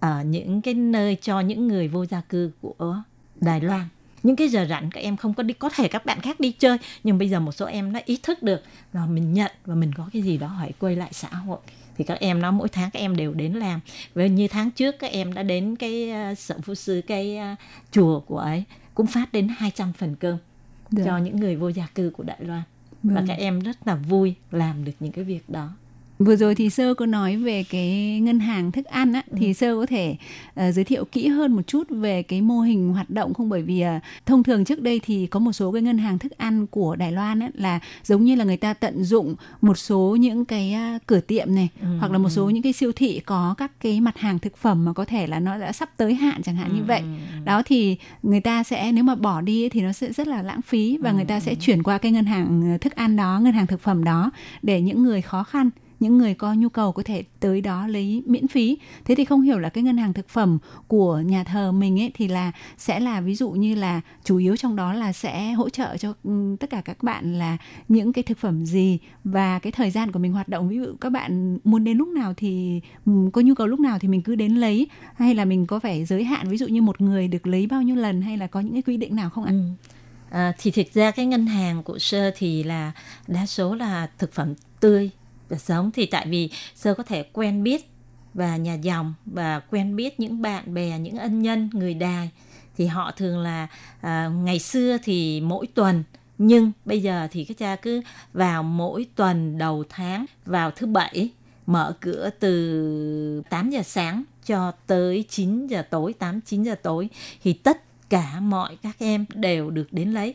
ở những cái nơi cho những người vô gia cư của Đài Loan. Những cái giờ rảnh các em không có đi có thể các bạn khác đi chơi nhưng bây giờ một số em nó ý thức được và mình nhận và mình có cái gì đó phải quay lại xã hội. Thì các em nó mỗi tháng các em đều đến làm. Và như tháng trước các em đã đến cái uh, sở phu sư cái uh, chùa của ấy cũng phát đến 200 phần cơm Được. cho những người vô gia cư của Đài Loan. Vâng. và các em rất là vui làm được những cái việc đó Vừa rồi thì sơ có nói về cái ngân hàng thức ăn á ừ. thì sơ có thể uh, giới thiệu kỹ hơn một chút về cái mô hình hoạt động không bởi vì uh, thông thường trước đây thì có một số cái ngân hàng thức ăn của Đài Loan á là giống như là người ta tận dụng một số những cái uh, cửa tiệm này ừ. hoặc là một số những cái siêu thị có các cái mặt hàng thực phẩm mà có thể là nó đã sắp tới hạn chẳng hạn ừ. như vậy. Đó thì người ta sẽ nếu mà bỏ đi thì nó sẽ rất là lãng phí và ừ. người ta sẽ chuyển qua cái ngân hàng thức ăn đó, ngân hàng thực phẩm đó để những người khó khăn những người có nhu cầu có thể tới đó lấy miễn phí thế thì không hiểu là cái ngân hàng thực phẩm của nhà thờ mình ấy thì là sẽ là ví dụ như là chủ yếu trong đó là sẽ hỗ trợ cho ừ, tất cả các bạn là những cái thực phẩm gì và cái thời gian của mình hoạt động ví dụ các bạn muốn đến lúc nào thì ừ, có nhu cầu lúc nào thì mình cứ đến lấy hay là mình có phải giới hạn ví dụ như một người được lấy bao nhiêu lần hay là có những cái quy định nào không ạ? Ừ. À, thì thực ra cái ngân hàng của sơ thì là đa số là thực phẩm tươi sống thì tại vì sơ có thể quen biết và nhà dòng và quen biết những bạn bè những ân nhân người đài. Thì họ thường là à, ngày xưa thì mỗi tuần nhưng bây giờ thì các cha cứ vào mỗi tuần đầu tháng vào thứ bảy mở cửa từ 8 giờ sáng cho tới 9 giờ tối 8 9 giờ tối thì tất cả mọi các em đều được đến lấy.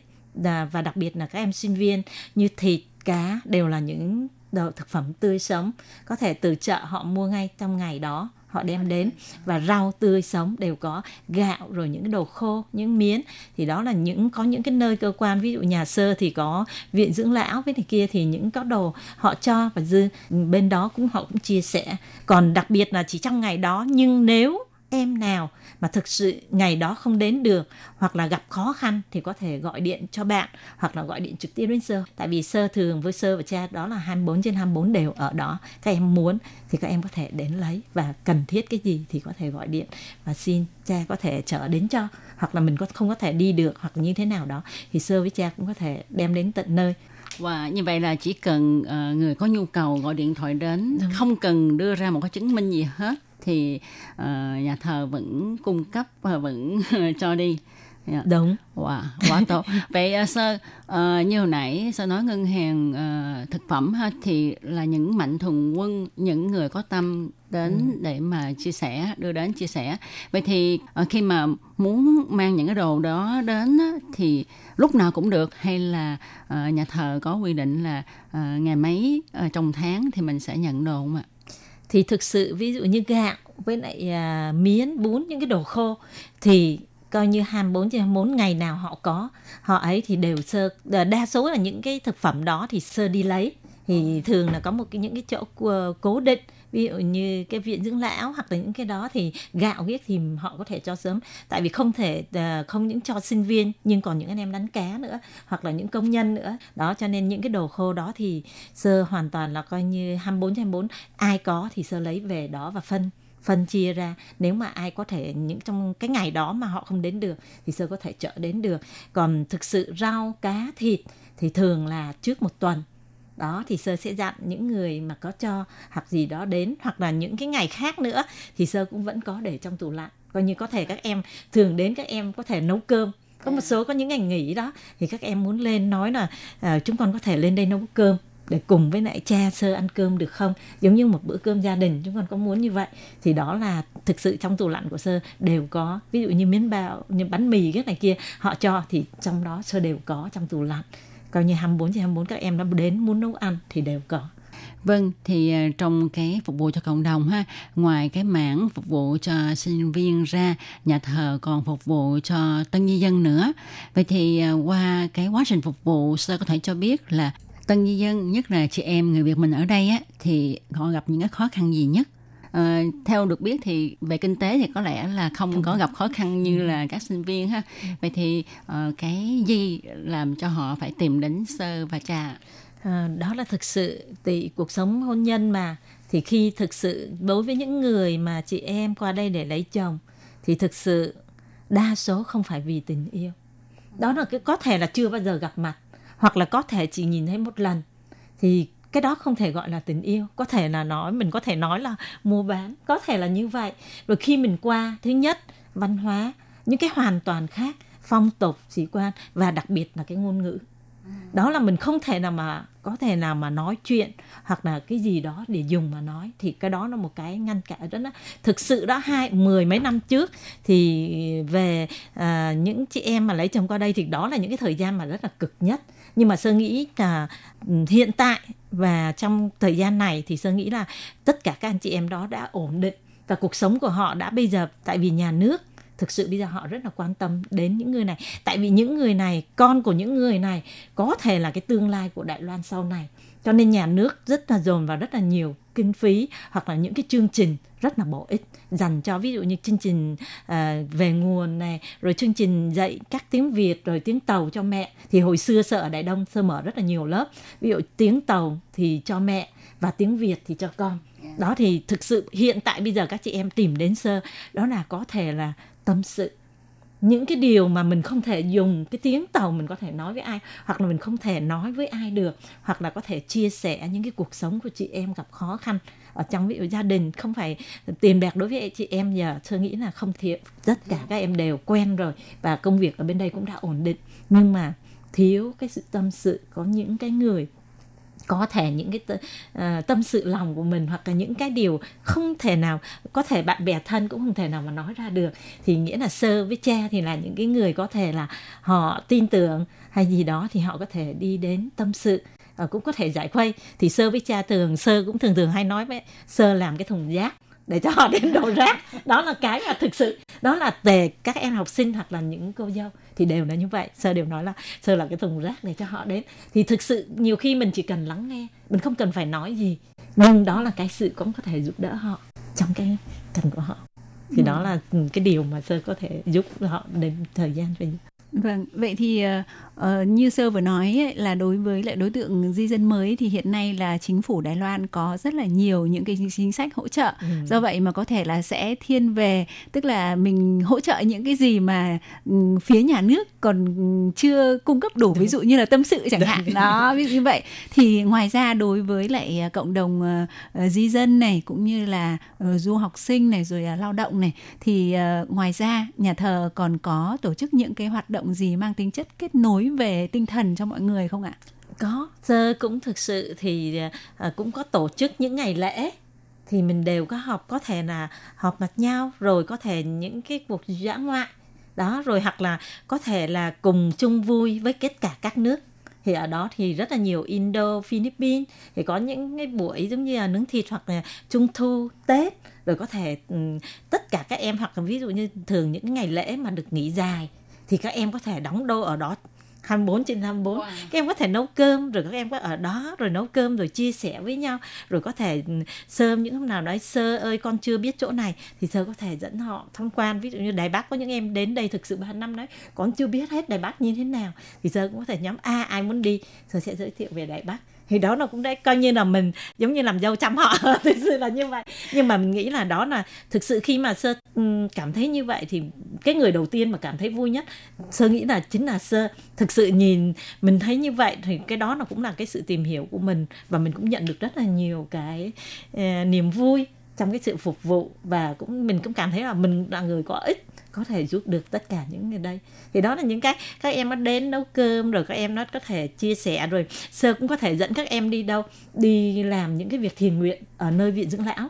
Và đặc biệt là các em sinh viên như thịt cá đều là những đồ thực phẩm tươi sống. Có thể từ chợ họ mua ngay trong ngày đó, họ đem đến. Và rau tươi sống đều có, gạo rồi những đồ khô, những miến. Thì đó là những, có những cái nơi cơ quan, ví dụ nhà sơ thì có viện dưỡng lão với này kia, thì những có đồ họ cho và dư. Bên đó cũng họ cũng chia sẻ. Còn đặc biệt là chỉ trong ngày đó, nhưng nếu em nào mà thực sự ngày đó không đến được hoặc là gặp khó khăn thì có thể gọi điện cho bạn hoặc là gọi điện trực tiếp đến sơ. Tại vì sơ thường với sơ và cha đó là 24 trên 24 đều ở đó. Các em muốn thì các em có thể đến lấy. Và cần thiết cái gì thì có thể gọi điện và xin cha có thể chở đến cho. Hoặc là mình có không có thể đi được hoặc như thế nào đó thì sơ với cha cũng có thể đem đến tận nơi. Và như vậy là chỉ cần uh, người có nhu cầu gọi điện thoại đến Đúng. không cần đưa ra một cái chứng minh gì hết thì uh, nhà thờ vẫn cung cấp và vẫn cho đi Yeah. Đúng. Wow, quá tốt. Vậy uh, sơ uh, như hồi nãy sơ nói ngân hàng uh, thực phẩm ha thì là những mạnh thường quân, những người có tâm đến ừ. để mà chia sẻ, đưa đến chia sẻ. Vậy thì uh, khi mà muốn mang những cái đồ đó đến uh, thì lúc nào cũng được hay là uh, nhà thờ có quy định là uh, ngày mấy uh, trong tháng thì mình sẽ nhận đồ không ạ? Thì thực sự ví dụ như gạo với lại uh, miến, bún những cái đồ khô thì coi như 24 trên 24 ngày nào họ có. Họ ấy thì đều sơ à, đa số là những cái thực phẩm đó thì sơ đi lấy. Thì thường là có một cái những cái chỗ ờ, cố định ví dụ như cái viện dưỡng lão hoặc là những cái đó thì gạo viết thì họ có thể cho sớm. Tại vì không thể ờ, không những cho sinh viên, nhưng còn những anh em đánh cá nữa, hoặc là những công nhân nữa. Đó, cho nên những cái đồ khô đó thì sơ hoàn toàn là coi như 24 trên 24 ai có thì sơ lấy về đó và phân phân chia ra. Nếu mà ai có thể, những trong cái ngày đó mà họ không đến được thì sơ có thể chợ đến được. Còn thực sự rau, cá, thịt thì thường là trước một tuần đó thì sơ sẽ dặn những người mà có cho hoặc gì đó đến hoặc là những cái ngày khác nữa thì sơ cũng vẫn có để trong tủ lạnh. Coi như có thể các em thường đến các em có thể nấu cơm. Có một số có những ngày nghỉ đó thì các em muốn lên nói là uh, chúng con có thể lên đây nấu cơm để cùng với lại cha sơ ăn cơm được không? Giống như một bữa cơm gia đình chúng con có muốn như vậy? Thì đó là thực sự trong tủ lạnh của sơ đều có. Ví dụ như miếng bao như bánh mì cái này kia họ cho thì trong đó sơ đều có trong tủ lạnh coi như 24 trên 24 các em nó đến muốn nấu ăn thì đều có Vâng, thì ờ, trong cái phục vụ cho cộng đồng ha, ngoài cái mảng phục vụ cho sinh viên ra, nhà thờ còn phục vụ cho tân nhân dân nữa. Vậy thì ờ, qua cái quá trình phục vụ, sơ có thể cho biết là tân di dân nhất là chị em người Việt mình ở đây á thì họ gặp những cái khó khăn gì nhất À, theo được biết thì về kinh tế thì có lẽ là không có gặp khó khăn như là các sinh viên ha. Vậy thì uh, cái gì làm cho họ phải tìm đến sơ và cha à, đó là thực sự thì cuộc sống hôn nhân mà. Thì khi thực sự đối với những người mà chị em qua đây để lấy chồng thì thực sự đa số không phải vì tình yêu. Đó là cái có thể là chưa bao giờ gặp mặt hoặc là có thể chỉ nhìn thấy một lần. Thì cái đó không thể gọi là tình yêu. Có thể là nói mình có thể nói là mua bán. Có thể là như vậy. Rồi khi mình qua thứ nhất văn hóa những cái hoàn toàn khác phong tục sĩ quan và đặc biệt là cái ngôn ngữ. Đó là mình không thể nào mà có thể nào mà nói chuyện hoặc là cái gì đó để dùng mà nói. Thì cái đó là một cái ngăn cản rất thực sự đó hai mười mấy năm trước thì về à, những chị em mà lấy chồng qua đây thì đó là những cái thời gian mà rất là cực nhất nhưng mà sơ nghĩ là ừ, hiện tại và trong thời gian này thì sơ nghĩ là tất cả các anh chị em đó đã ổn định và cuộc sống của họ đã bây giờ, tại vì nhà nước thực sự bây giờ họ rất là quan tâm đến những người này. Tại vì những người này, con của những người này có thể là cái tương lai của Đài Loan sau này. Cho nên nhà nước rất là dồn vào rất là nhiều kinh phí hoặc là những cái chương trình rất là bổ ích dành cho ví dụ như chương trình uh, về nguồn này rồi chương trình dạy các tiếng Việt rồi tiếng Tàu cho mẹ. Thì hồi xưa sợ ở Đại Đông sơ mở rất là nhiều lớp. Ví dụ tiếng Tàu thì cho mẹ và tiếng Việt thì cho con. Đó thì thực sự hiện tại bây giờ các chị em tìm đến sơ đó là có thể là tâm sự những cái điều mà mình không thể dùng cái tiếng tàu mình có thể nói với ai, hoặc là mình không thể nói với ai được, hoặc là có thể chia sẻ những cái cuộc sống của chị em gặp khó khăn ở trong ví dụ gia đình. Không phải tiền bạc đối với chị em giờ, tôi nghĩ là không thiếu tất cả các em đều quen rồi và công việc ở bên đây cũng đã ổn định. Nhưng mà thiếu cái sự tâm sự, có những cái người có thể những cái uh, tâm sự lòng của mình hoặc là những cái điều không thể nào có thể bạn bè thân cũng không thể nào mà nói ra được. Thì nghĩa là sơ với cha thì là những cái người có thể là họ tin tưởng hay gì đó thì họ có thể đi đến tâm sự uh, cũng có thể giải khuây. Thì sơ với cha thường sơ cũng thường thường hay nói với sơ làm cái thùng rác để cho họ đem đồ rác. Đó là cái mà thực sự đó là về các em học sinh hoặc là những cô dâu thì đều là như vậy. Sơ đều nói là sơ là cái thùng rác để cho họ đến. Thì thực sự nhiều khi mình chỉ cần lắng nghe mình không cần phải nói gì nhưng đó là cái sự cũng có thể giúp đỡ họ trong cái cần của họ. Thì ừ. đó là cái điều mà sơ có thể giúp họ đến thời gian cho Vâng, vậy thì uh, như sơ vừa nói ấy, là đối với lại đối tượng di dân mới thì hiện nay là chính phủ Đài Loan có rất là nhiều những cái chính sách hỗ trợ. Ừ. Do vậy mà có thể là sẽ thiên về tức là mình hỗ trợ những cái gì mà um, phía nhà nước còn chưa cung cấp đủ Đúng. ví dụ như là tâm sự chẳng hạn. Đó, ví dụ như vậy. Thì ngoài ra đối với lại cộng đồng uh, di dân này cũng như là uh, du học sinh này rồi uh, lao động này thì uh, ngoài ra nhà thờ còn có tổ chức những cái hoạt động động gì mang tính chất kết nối về tinh thần cho mọi người không ạ? Có, sơ cũng thực sự thì à, cũng có tổ chức những ngày lễ thì mình đều có họp, có thể là họp mặt nhau rồi có thể những cái cuộc dã ngoại đó rồi hoặc là có thể là cùng chung vui với tất cả các nước thì ở đó thì rất là nhiều Indo, Philippines thì có những cái buổi giống như là nướng thịt hoặc là trung thu, Tết rồi có thể ừ, tất cả các em hoặc là ví dụ như thường những ngày lễ mà được nghỉ dài thì các em có thể đóng đô ở đó 24 trên 24 wow. các em có thể nấu cơm rồi các em có ở đó rồi nấu cơm rồi chia sẻ với nhau rồi có thể ừ, sơ những hôm nào đấy sơ ơi con chưa biết chỗ này. Thì sơ có thể dẫn họ tham quan. Ví dụ như đài bắc có những em đến đây thực sự ba năm đấy con chưa biết hết đài bắc như thế nào. Thì sơ cũng có thể nhóm a ai muốn đi sơ sẽ giới thiệu về đài bắc thì đó nó cũng đấy coi như là mình giống như làm dâu chăm họ thực sự là như vậy. Nhưng mà mình nghĩ là đó là thực sự khi mà sơ ừ, cảm thấy như vậy thì cái người đầu tiên mà cảm thấy vui nhất sơ nghĩ là chính là sơ. Thực sự nhìn mình thấy như vậy thì cái đó nó cũng là cái sự tìm hiểu của mình và mình cũng nhận được rất là nhiều cái eh, niềm vui trong cái sự phục vụ và cũng mình cũng cảm thấy là mình là người có ích có thể giúp được tất cả những người đây. Thì đó là những cái các em nó đến nấu cơm rồi các em nó có thể chia sẻ rồi sơ cũng có thể dẫn các em đi đâu đi làm những cái việc thiền nguyện ở nơi viện dưỡng lão.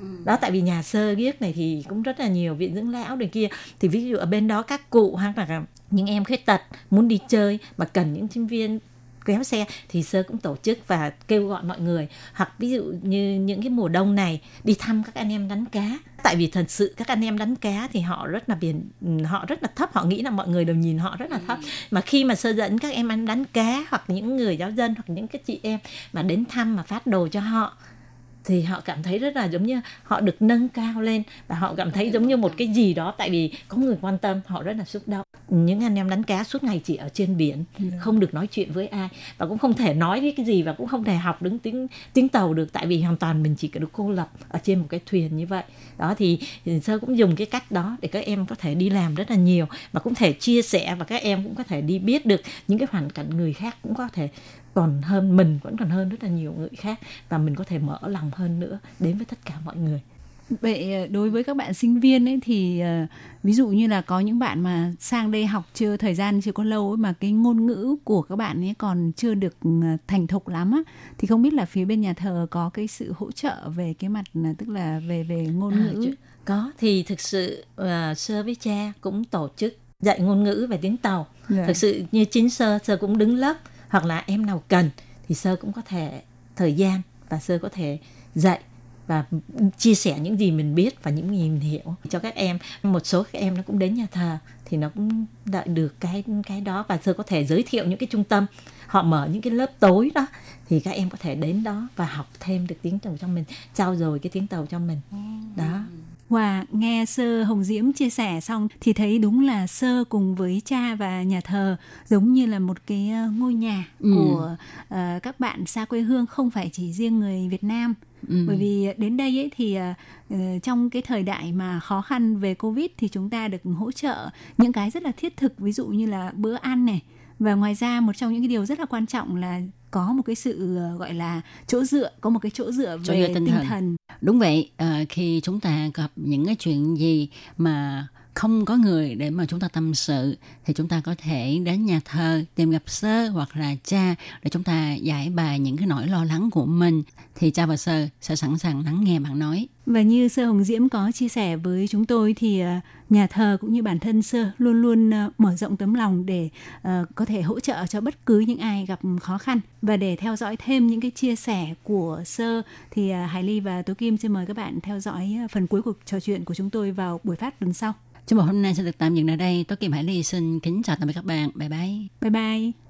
Ừ. đó tại vì nhà sơ ghiếc này thì cũng rất là nhiều viện dưỡng lão này kia. Thì ví dụ ở bên đó các cụ hoặc là những em khuyết tật muốn đi chơi mà cần những sinh viên kéo xe thì sơ cũng tổ chức và kêu gọi mọi người. Hoặc ví dụ như những cái mùa đông này đi thăm các anh em đánh cá tại vì thật sự các anh em đánh cá thì họ rất là biển họ rất là thấp họ nghĩ là mọi người đều nhìn họ rất là thấp ừ. mà khi mà sơ dẫn các em ăn đánh cá hoặc những người giáo dân hoặc những cái chị em mà đến thăm mà phát đồ cho họ thì họ cảm thấy rất là giống như họ được nâng cao lên và họ cảm thấy giống như một cái gì đó tại vì có người quan tâm họ rất là xúc động. Những anh em đánh cá suốt ngày chỉ ở trên biển dạ. không được nói chuyện với ai và cũng không thể nói cái gì và cũng không thể học đứng tiếng tiếng tàu được tại vì hoàn toàn mình chỉ được cô lập ở trên một cái thuyền như vậy. Đó thì, thì sơ cũng dùng cái cách đó để các em có thể đi làm rất là nhiều và cũng thể chia sẻ và các em cũng có thể đi biết được những cái hoàn cảnh người khác cũng có thể còn hơn mình vẫn còn hơn rất là nhiều người khác và mình có thể mở lòng hơn nữa đến với tất cả mọi người vậy ờ, đối với các bạn sinh viên ấy thì uh, ví dụ như là có những bạn mà sang đây học chưa thời gian chưa có lâu ấy, mà cái ngôn ngữ của các bạn ấy còn chưa được ờ, thành thục lắm á thì không biết là phía bên nhà thờ có cái sự hỗ trợ về cái mặt tức là về về ngôn à, ngữ có thì thực sự uh, sơ với cha cũng tổ chức dạy ngôn ngữ về tiếng tàu yeah. Dạ. thực sự như chính sơ sơ cũng đứng lớp hoặc là em nào cần thì sơ cũng có thể thời gian và sơ có thể dạy và chia sẻ những gì mình biết và những gì mình hiểu cho các em. Một số các em nó cũng đến nhà thờ thì nó cũng đợi được cái cái đó và sơ có thể giới thiệu những cái trung tâm. Họ mở những cái lớp tối đó thì các em có thể đến đó và học thêm được tiếng tàu cho mình trao dồi cái tiếng tàu cho mình. Đó Hòa nghe sơ Hồng Diễm chia sẻ xong thì thấy đúng là sơ cùng với cha và nhà thờ giống như là một cái ờ, ngôi nhà ừ. của uh, các bạn xa quê hương không phải chỉ riêng người Việt Nam. Ừ. Bởi vì đến đây ấy thì uh, trong cái thời đại mà khó khăn về Covid thì chúng ta được hỗ trợ những cái rất là thiết thực ví dụ như là bữa ăn này và ngoài ra một trong những cái điều rất là quan trọng là có một cái sự ờ, gọi là chỗ dựa có một cái chỗ dựa về chỗ tinh, tinh thần. thần. Đúng vậy à, khi chúng ta gặp những cái chuyện gì mà không có người để mà chúng ta tâm sự thì chúng ta có thể đến nhà thờ tìm gặp sơ hoặc là cha để chúng ta giải bài những cái nỗi lo lắng của mình. Thì cha và sơ sẽ sẵn sàng lắng nghe bạn nói và như sơ hồng diễm có chia sẻ với chúng tôi thì ờ, nhà thờ cũng như bản thân sơ luôn luôn ờ, mở rộng tấm lòng để uh, có thể hỗ trợ cho bất cứ những ai gặp khó khăn và để theo dõi thêm những cái chia sẻ của sơ thì hải ly và tố kim xin mời các bạn theo dõi phần cuối cuộc trò chuyện của chúng tôi vào buổi phát tuần sau Chương mục hôm nay sẽ được tạm dừng ở đây. Tôi Kim Hải Ly xin kính chào tạm biệt các bạn. Bye bye. Bye bye.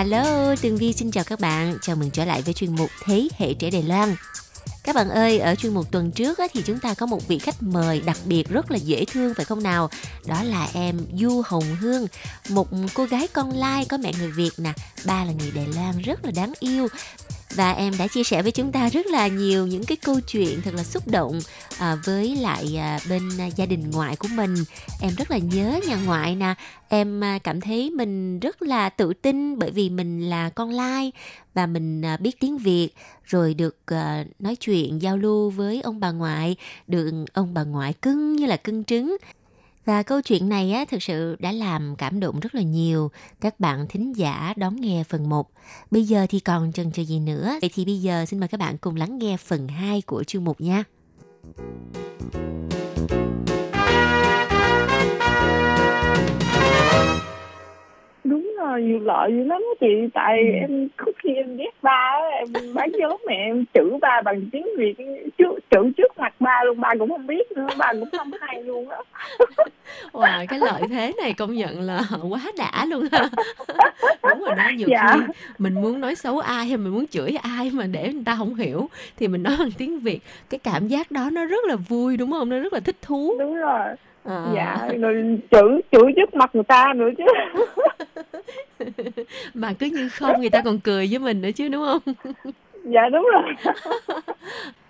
Hello, Tường Vi xin chào các bạn. Chào mừng trở lại với chuyên mục Thế hệ trẻ Đài Loan. Các bạn ơi, ở chuyên mục tuần trước á, thì chúng ta có một vị khách mời đặc biệt rất là dễ thương phải không nào? Đó là em Du Hồng Hương, một cô gái con lai có mẹ người Việt nè, ba là người Đài Loan rất là đáng yêu và em đã chia sẻ với chúng ta rất là nhiều những cái câu chuyện thật là xúc động à, với lại à, bên à, gia đình ngoại của mình. Em rất là nhớ nhà ngoại nè. Em à, cảm thấy mình rất là tự tin bởi vì mình là con lai và mình à, biết tiếng việt rồi được à, nói chuyện giao lưu với ông bà ngoại được ông bà ngoại cưng như là cưng trứng và câu chuyện này á, thực sự đã làm cảm động rất là nhiều các bạn thính giả đón nghe phần 1. Bây giờ thì còn chần chờ gì nữa. Vậy thì bây giờ xin mời các bạn cùng lắng nghe phần 2 của chương mục nha. Rồi nhiều lợi lắm á chị tại Ừ. em có khi em ghét ba á, em bán vốn mẹ em chữ ba bằng tiếng việt chữ, chữ trước mặt ba luôn ba cũng không biết nữa ba cũng không hay luôn á Wow, cái lợi thế này công nhận là quá đã luôn ha. Đúng rồi đó, nhiều Dạ. khi mình muốn nói xấu ai hay mình muốn chửi ai mà để người ta không hiểu thì mình nói bằng tiếng Việt. Cái cảm giác đó nó rất là vui đúng không? Nó rất là thích thú. đúng rồi À. dạ rồi chữ chữ trước mặt người ta nữa chứ Mà cứ như không người ta còn cười với mình nữa chứ đúng không? dạ đúng rồi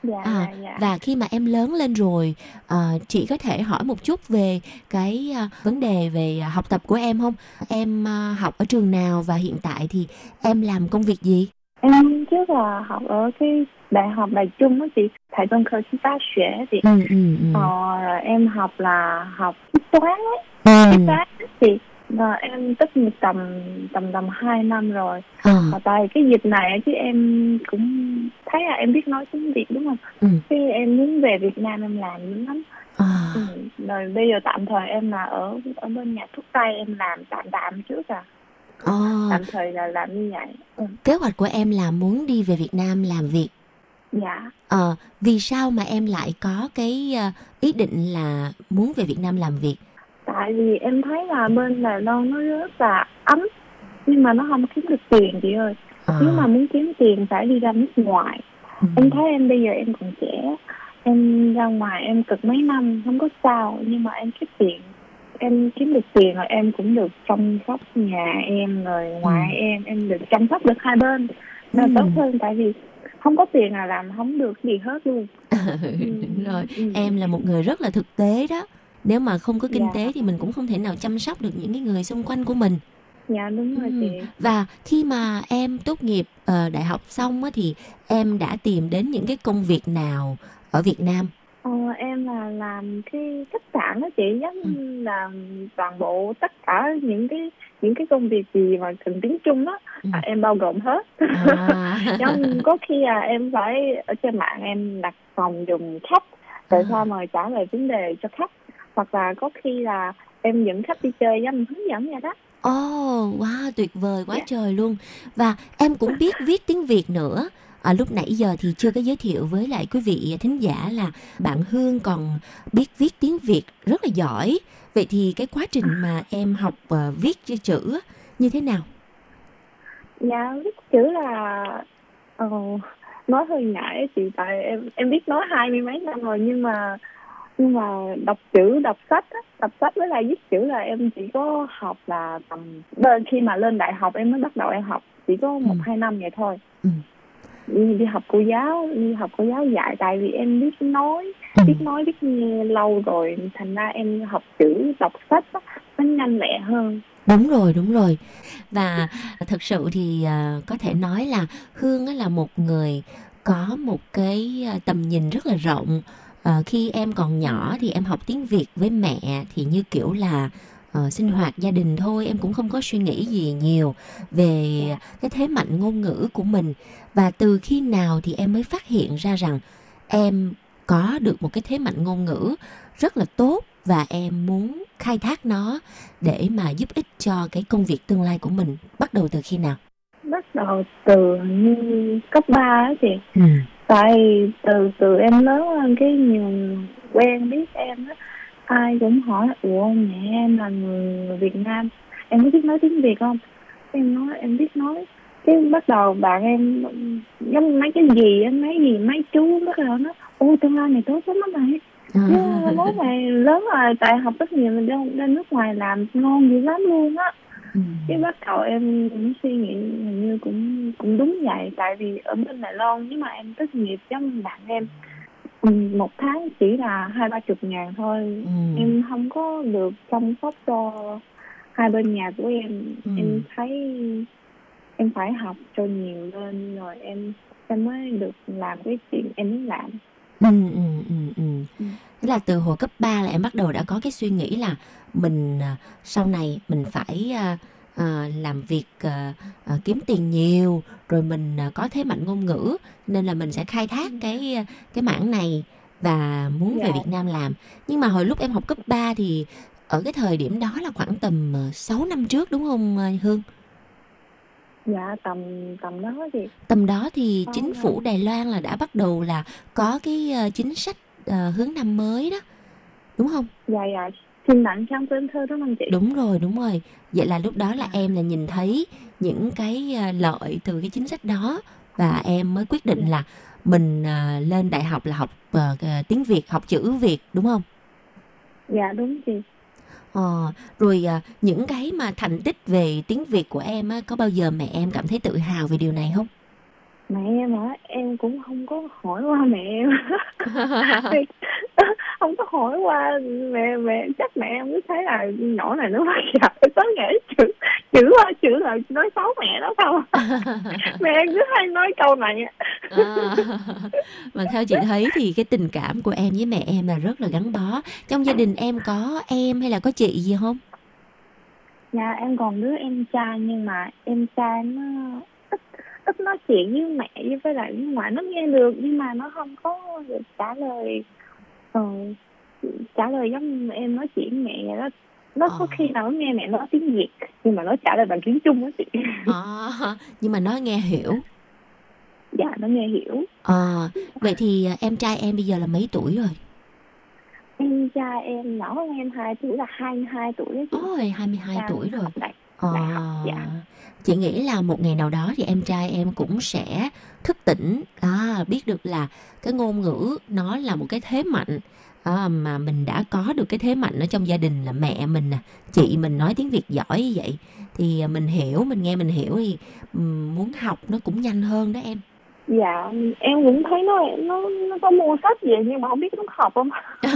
dạ À, dạ dạ và khi mà em lớn lên rồi, à, chị có thể hỏi một chút về cái à, vấn đề về học tập của em không? Em à, học ở trường nào và hiện tại thì em làm công việc gì? Em trước là học ở cái đại học Đài Trung á chị Thái Đông 科 Chi Đa Xuế chị Ừ, ừ, ừ. ờ, rồi em học là học toán ấy Ừ. toán chị và em tốt nghiệp tầm tầm tầm hai năm rồi và tại cái dịp này chứ em cũng thấy là em biết nói tiếng Việt đúng không Ừ. cái em muốn về Việt Nam em làm dữ lắm À. ừ. rồi bây giờ tạm thời em là ở ở bên nhà thuốc tây em làm tạm tạm trước à Ờ, tạm thời là làm như vậy ừ. kế hoạch của em là muốn đi về Việt Nam làm việc. dạ Ờ, vì sao mà em lại có cái à, ý định là muốn về Việt Nam làm việc? tại vì em thấy là bên Đài Loan nó rất là ấm nhưng mà nó không kiếm được tiền chị ơi À. nếu mà muốn kiếm tiền phải đi ra nước ngoài Ừ. em thấy em bây giờ em còn trẻ em ra ngoài em cực mấy năm không có sao nhưng mà em kiếm tiền em kiếm được tiền rồi em cũng được chăm sóc nhà em rồi ngoài em em được chăm sóc được hai bên là Ừ. tốt hơn tại vì không có tiền là làm không được gì hết luôn Đúng rồi, ừ. em là một người rất là thực tế đó. Nếu mà không có kinh Dạ. tế thì mình cũng không thể nào chăm sóc được những cái người xung quanh của mình. dạ đúng rồi Ừ. chị Và khi mà em tốt nghiệp ờ, đại học xong á, thì em đã tìm đến những cái công việc nào ở Việt Nam? Ờ, em là làm cái khách sạn đó chị giống Ừ. như là toàn bộ tất cả những cái những cái công việc gì mà cần tiếng Trung á Ừ. à, em bao gồm hết À. giống có khi là em phải ở trên mạng em đặt phòng dùng khách rồi À. sau mà trả lời vấn đề cho khách hoặc là có khi là em dẫn khách đi chơi giống hướng dẫn vậy đó Ồ, wow, tuyệt vời quá Dạ. trời luôn. Và em cũng biết viết tiếng Việt nữa. À, lúc nãy giờ thì chưa có giới thiệu với lại quý vị thính giả là bạn Hương còn biết viết tiếng Việt rất là giỏi. Vậy thì cái quá trình mà em học ờ, viết chữ như thế nào? dạ viết chữ là ờ, nói hơi ngại chị tại em em biết nói hai mươi mấy năm rồi nhưng mà nhưng mà đọc chữ đọc sách á, đọc sách với lại viết chữ là em chỉ có học là tầm khi mà lên đại học em mới bắt đầu em học chỉ có một Ừ. hai năm vậy thôi Ừ. đi, đi học cô giáo đi học cô giáo dạy tại vì em biết nói Ừ. biết nói biết nghe lâu rồi thành ra em học chữ đọc sách á, nó nhanh lẹ hơn Đúng rồi, đúng rồi. Và thật sự thì à, có thể nói là Hương là một người có một cái à, tầm nhìn rất là rộng. À, khi em còn nhỏ thì em học tiếng Việt với mẹ thì như kiểu là uh, sinh hoạt gia đình thôi em cũng không có suy nghĩ gì nhiều về cái thế mạnh ngôn ngữ của mình. Và từ khi nào thì em mới phát hiện ra rằng em có được một cái thế mạnh ngôn ngữ rất là tốt và em muốn khai thác nó để mà giúp ích cho cái công việc tương lai của mình. Bắt đầu từ khi nào? Bắt đầu từ như cấp 3 á chị. Ừ. tại từ từ em lớn lên cái nhiều quen biết em á ai cũng hỏi ủa mẹ em là người, Việt Nam em có biết nói tiếng Việt không em nói em biết nói cái bắt đầu bạn em giống mấy cái gì mấy gì mấy chú bắt đầu nó ô tương lai này tốt lắm á mày à. bố mày lớn rồi tại học tốt nghiệp mình ra, ra nước ngoài làm ngon dữ lắm luôn á ừ. cái bắt đầu em cũng suy nghĩ hình như cũng cũng đúng vậy tại vì ở bên Đài Loan nếu mà em tốt nghiệp giống bạn em ừ, một tháng chỉ là hai ba chục ngàn thôi ừ. em không có được chăm sóc cho hai bên nhà của em ừ. em thấy em phải học cho nhiều lên rồi em em mới được làm cái chuyện em muốn làm ừ ừ ừ ừ, ừ. Tức là từ hồi cấp 3 là em bắt đầu đã có cái suy nghĩ là mình à, sau này mình phải uh, uh, làm việc uh, uh, kiếm tiền nhiều rồi mình uh, có thế mạnh ngôn ngữ nên là mình sẽ khai thác cái cái mảng này và muốn về dạ. Việt Nam làm. Nhưng mà hồi lúc em học cấp 3 thì ở cái thời điểm đó là khoảng tầm 6 năm trước đúng không Hương? Dạ tầm tầm đó thì tầm đó thì Có chính phủ Đài Loan là đã bắt đầu là có cái chính sách uh, hướng năm mới đó đúng không? Dạ dạ xin bạn trong tên thơ đúng không chị? Đúng rồi đúng rồi. Vậy là lúc đó là dạ. em là nhìn thấy những cái uh, lợi từ cái chính sách đó và em mới quyết định là mình uh, lên đại học là học uh, tiếng Việt học chữ Việt đúng không? Dạ đúng chị. Ờ, rồi à, những cái mà thành tích về tiếng Việt của em á, có bao giờ mẹ em cảm thấy tự hào về điều này không? Mẹ em hả? Em cũng không có hỏi qua mẹ em. không có hỏi qua mẹ mẹ chắc mẹ em cứ thấy là nhỏ này nó bắt gặp tới ngày chữ chữ qua chữ là nói xấu mẹ đó không? Mẹ em cứ hay nói câu này. À, mà theo chị thấy thì cái tình cảm của em với mẹ em là rất là gắn bó. Trong gia đình em có em hay là có chị gì không? Dạ em còn đứa em trai nhưng mà em trai nó ít ít nói chuyện với mẹ với lại ngoại nó nghe được nhưng mà nó không có được trả lời ờ, trả lời giống em nói chuyện mẹ đó nó có ờ. khi nào nó nghe mẹ nói tiếng việt nhưng mà nó trả lời bằng tiếng trung á chị à, nhưng mà nó nghe hiểu dạ nó nghe hiểu à, vậy thì em trai em bây giờ là mấy tuổi rồi em trai em nhỏ hơn em 2 tuổi là 22 tuổi đó chị. Ôi, 22 Đang tuổi rồi. Đại, đại à, học, dạ. Chị nghĩ là một ngày nào đó thì em trai em cũng sẽ thức tỉnh, à, biết được là cái ngôn ngữ nó là một cái thế mạnh. À, mà mình đã có được cái thế mạnh ở trong gia đình là mẹ mình nè chị mình nói tiếng việt giỏi như vậy thì mình hiểu mình nghe mình hiểu thì muốn học nó cũng nhanh hơn đó em dạ em cũng thấy nó nó nó có mua sách về nhưng mà không biết nó học không?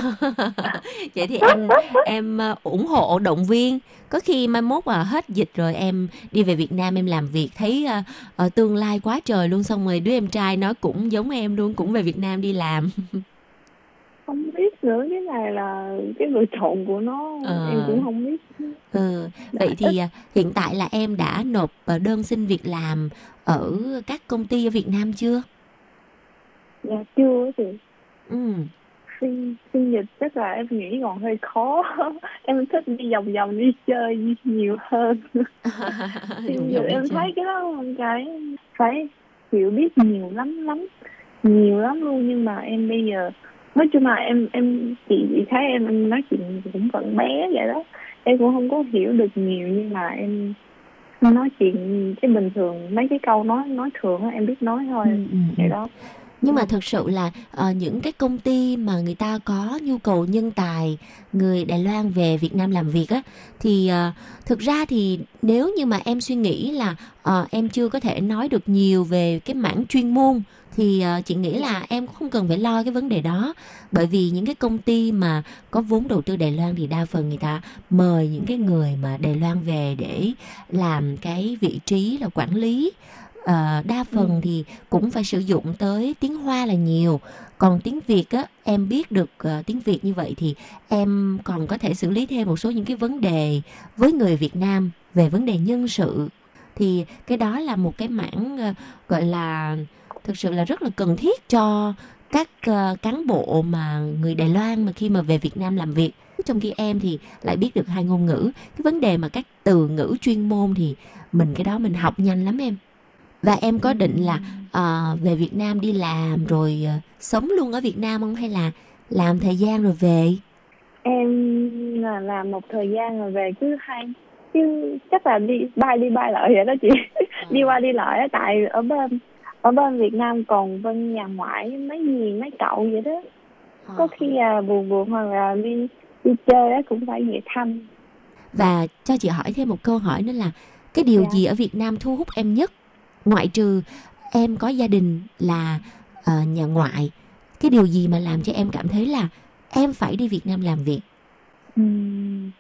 Vậy thì em em ờ, ủng hộ động viên. Có khi mai mốt mà hết dịch rồi em đi về Việt Nam em làm việc thấy uh, uh, tương lai quá trời luôn xong rồi đứa em trai nó cũng giống em luôn cũng về Việt Nam đi làm. Không biết nữa cái này là cái lựa chọn của nó à. em cũng không biết. Ừ. vậy thì ít. hiện tại là em đã nộp đơn xin việc làm ở các công ty ở Việt Nam chưa? Dạ chưa chị. Ừ. Xin xin dịch chắc là em nghĩ còn hơi khó. Em thích đi vòng vòng đi chơi nhiều hơn. Xin dịch em thấy cái đó cái phải hiểu biết nhiều lắm lắm nhiều lắm luôn. Nhưng mà em bây giờ nói chung là em em chị chị thấy em, em nói chuyện cũng vẫn bé vậy đó. Em cũng không có hiểu được nhiều nhưng mà em nói chuyện cái bình thường mấy cái câu nói nói thường em biết nói thôi. Ừ, ừ, vậy ừ. đó. Nhưng mà thực sự là uh, những cái công ty mà người ta có nhu cầu nhân tài người Đài Loan về Việt Nam làm việc á thì uh, thực ra thì nếu như mà em suy nghĩ là uh, em chưa có thể nói được nhiều về cái mảng chuyên môn thì uh, chị nghĩ là em không cần phải lo cái vấn đề đó. Bởi vì những cái công ty mà có vốn đầu tư Đài Loan thì đa phần người ta mời những cái người mà Đài Loan về để làm cái vị trí là quản lý. Ờ, đa phần Ừ. thì cũng phải sử dụng tới tiếng Hoa là nhiều. Còn tiếng Việt á em biết được ờ, tiếng Việt như vậy thì em còn có thể xử lý thêm một số những cái vấn đề với người Việt Nam về vấn đề nhân sự. Thì cái đó là một cái mảng ờ, gọi là thực sự là rất là cần thiết cho các ờ, cán bộ mà người Đài Loan mà khi mà về Việt Nam làm việc. Trong khi em thì lại biết được hai ngôn ngữ. Cái vấn đề mà các từ ngữ chuyên môn thì mình cái đó mình học nhanh lắm em. Và em có định là ờ, về Việt Nam đi làm rồi ờ, sống luôn ở Việt Nam không hay là làm thời gian rồi về? Em là làm một thời gian rồi về chứ hay chứ chắc là đi bay đi bay lại vậy đó chị. Đi qua đi lại tại ở bên ở bên Việt Nam còn bên nhà ngoại mấy gì mấy cậu vậy đó. Có khi là buồn buồn hoặc là đi đi chơi á cũng phải về thăm. Và cho chị hỏi thêm một câu hỏi nữa là cái điều Dạ. gì ở Việt Nam thu hút em nhất? Ngoại trừ em có gia đình là ờ, nhà ngoại cái điều gì mà làm cho em cảm thấy là em phải đi Việt Nam làm việc? Ừm,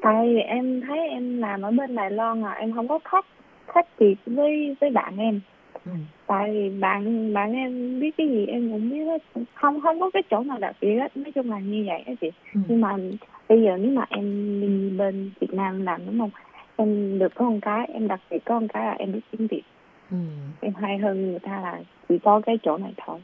tại vì em thấy em làm ở bên Đài Loan à em không có khác khác biệt với với bạn em tại vì bạn bạn em biết cái gì em cũng biết hết. Không không có cái chỗ nào đặc biệt hết. Nói chung là như vậy á chị. Nhưng mà bây giờ nếu mà em đi bên Việt Nam làm đúng không? Em được có con cái em đặc biệt có con cái là em biết tiếng Việt. Em hay hơn người ta là chỉ có cái chỗ này thôi.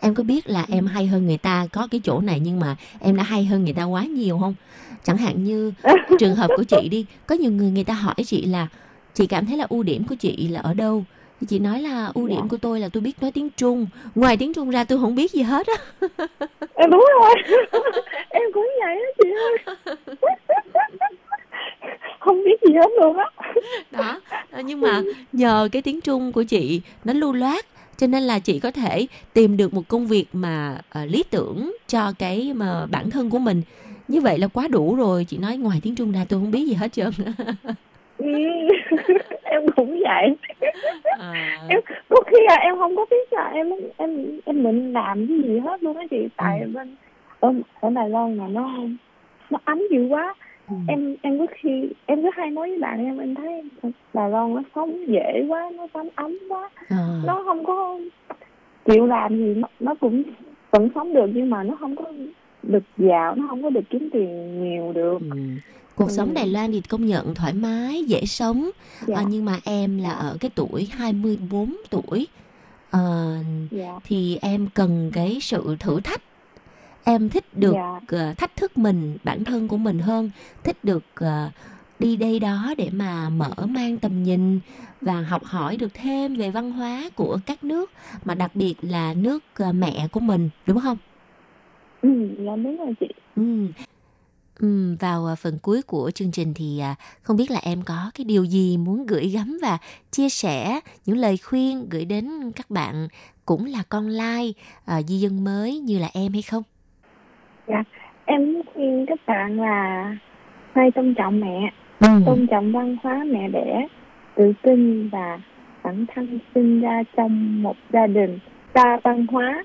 Em có biết là em hay hơn người ta có cái chỗ này nhưng mà em đã hay hơn người ta quá nhiều không? Chẳng hạn như trường hợp của chị đi có nhiều người người ta hỏi chị là chị cảm thấy là ưu điểm của chị là ở đâu? Thì chị nói là ưu điểm của tôi là tôi biết nói tiếng Trung. Ngoài tiếng Trung ra tôi không biết gì hết á. Em đúng rồi. Em cũng vậy đó chị ơi. Không biết gì hết luôn á. Đó Ờ, nhưng mà nhờ cái tiếng Trung của chị nó lưu loát cho nên là chị có thể tìm được một công việc mà ờ, lý tưởng cho cái mà bản thân của mình. Như vậy là quá đủ rồi. Chị nói ngoài tiếng Trung ra tôi không biết gì hết trơn Ừ, em cũng vậy À. em có khi là em không có biết là em em em định làm cái gì hết luôn á chị tại Ừ. bên ở ở Đài Loan là nó nó ấm dữ quá Ừ. em em có khi em cứ hay nói với bạn em em thấy Đài Loan nó sống dễ quá nó sống ấm quá À. nó không có chịu làm gì nó, nó cũng vẫn sống được nhưng mà nó không có được giàu nó không có được kiếm tiền nhiều được cuộc sống Ừ. Đài Loan thì công nhận thoải mái dễ sống Dạ. Ờ, nhưng mà em là ở cái tuổi 24 tuổi Ờ, Dạ. thì em cần cái sự thử thách em thích được Dạ. ờ, thách thức mình bản thân của mình hơn thích được ờ, đi đây đó để mà mở mang tầm nhìn và học hỏi được thêm về văn hóa của các nước mà đặc biệt là nước ờ, mẹ của mình đúng không ừ dạ đúng rồi chị Ừ. Ừ, vào à, phần cuối của chương trình thì à, không biết là em có cái điều gì muốn gửi gắm và chia sẻ những lời khuyên gửi đến các bạn cũng là con lai à, di dân mới như là em hay không? Dạ, em khuyên các bạn là phải tôn trọng mẹ, Ừ. tôn trọng văn hóa mẹ đẻ, tự tin và bản thân sinh ra trong một gia đình đa văn hóa,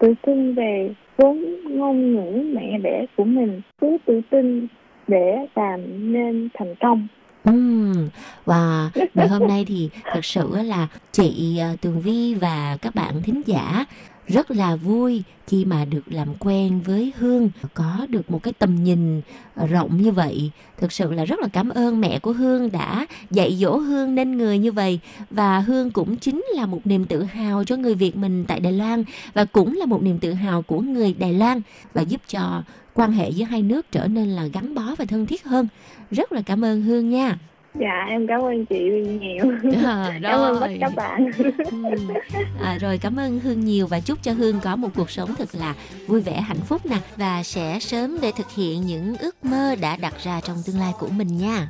tự tin về vốn ngôn ngữ mẹ đẻ của mình, cứ tự tin để làm nên thành công. Ừm, và ngày hôm nay thì thật sự là chị à, Tường Vi và các bạn thính giả rất là vui khi mà được làm quen với Hương, có được một cái tầm nhìn rộng như vậy. Thực sự là rất là cảm ơn mẹ của Hương đã dạy dỗ Hương nên người như vậy. Và Hương cũng chính là một niềm tự hào cho người Việt mình tại Đài Loan và cũng là một niềm tự hào của người Đài Loan và giúp cho quan hệ giữa hai nước trở nên là gắn bó và thân thiết hơn. Rất là cảm ơn Hương nha. Dạ, em cảm ơn chị nhiều. À, cảm ơn tất rồi. các bạn. À, rồi cảm ơn Hương nhiều và chúc cho Hương có một cuộc sống thật là vui vẻ hạnh phúc nè và sẽ sớm để thực hiện những ước mơ đã đặt ra trong tương lai của mình nha.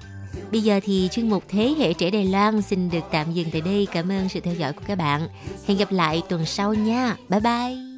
Bây giờ thì chuyên mục Thế hệ trẻ Đài Loan xin được tạm dừng tại đây. Cảm ơn sự theo dõi của các bạn. Hẹn gặp lại tuần sau nha. Bye bye.